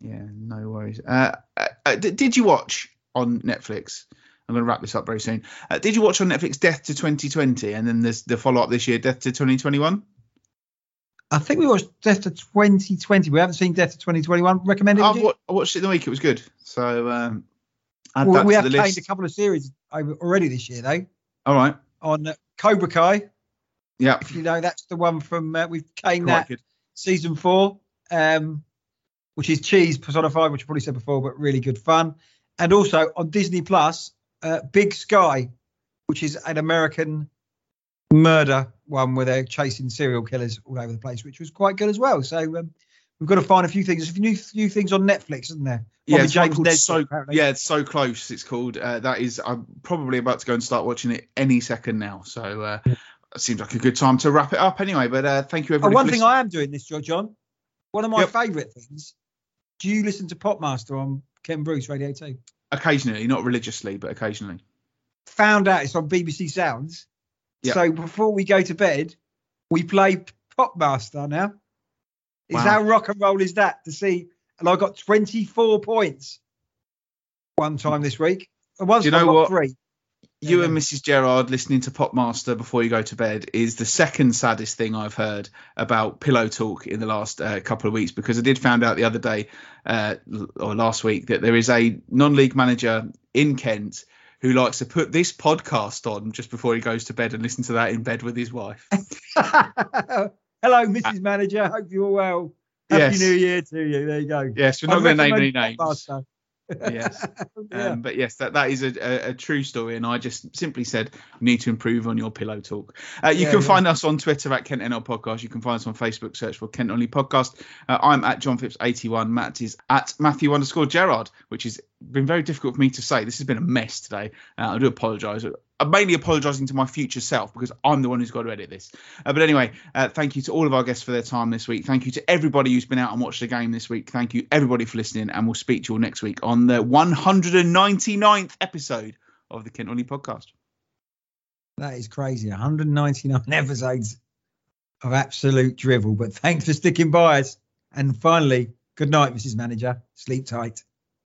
Yeah, no worries. Uh, uh, uh did you watch on Netflix? I'm going to wrap this up very soon. Uh, did you watch on Netflix Death to 2020 and then there's the follow up this year, Death to 2021? I think we watched Death to 2020. We haven't seen Death to 2021. Recommended? I, I watched it in the week. It was good. So um, well, we have changed a couple of series already this year, though. All right. On Cobra Kai. Yeah. If you know, that's the one from uh, we've caned that good. season four, um, which is cheese personified, which I probably said before, but really good fun. And also on Disney Plus, uh, Big Sky, which is an American murder one where they're chasing serial killers all over the place, which was quite good as well. So um, we've got to find a few things. There's a few, few things on Netflix, isn't there? Yeah, it's James Ned, so apparently. yeah, it's so close. It's called uh, that is. I'm probably about to go and start watching it any second now. So uh, yeah. it seems like a good time to wrap it up anyway. But uh, thank you everybody. Oh, one thing I am doing this, John. One of my yep. favourite things. Do you listen to Popmaster on Ken Bruce Radio 2? Occasionally, not religiously, but occasionally. Found out it's on BBC Sounds. Yep. So before we go to bed, we play Popmaster now. Is how rock and roll is that to see? And I got 24 points one time this week. And once Do you know what? Three. You and Mrs. Gerard listening to Popmaster before you go to bed is the second saddest thing I've heard about pillow talk in the last uh, couple of weeks because I did find out the other day uh, or last week that there is a non-league manager in Kent who likes to put this podcast on just before he goes to bed and listen to that in bed with his wife. Hello, Mrs. Manager. Hope you're well. Happy yes. New Year to you. There you go. Yes, we're not going to name any names yes. yeah. Um, but yes, that, that is a, a, a, true story. And I just simply said, need to improve on your pillow talk. Uh, you yeah, can yeah. find us on Twitter at Kent NL Podcast. You can find us on Facebook, search for Kent Non-League Podcast. Uh, I'm at John Phipps 81. Matt is at Matthew underscore Gerard, which has been very difficult for me to say. This has been a mess today. Uh, I do apologise. I'm mainly apologising to my future self because I'm the one who's got to edit this. Uh, but anyway, uh, thank you to all of our guests for their time this week. Thank you to everybody who's been out and watched the game this week. Thank you everybody for listening, and we'll speak to you all next week on the 199th episode of the Kent Non-League podcast. That is crazy. 199 episodes of absolute drivel. But thanks for sticking by us. And finally, good night, Mrs. Manager. Sleep tight.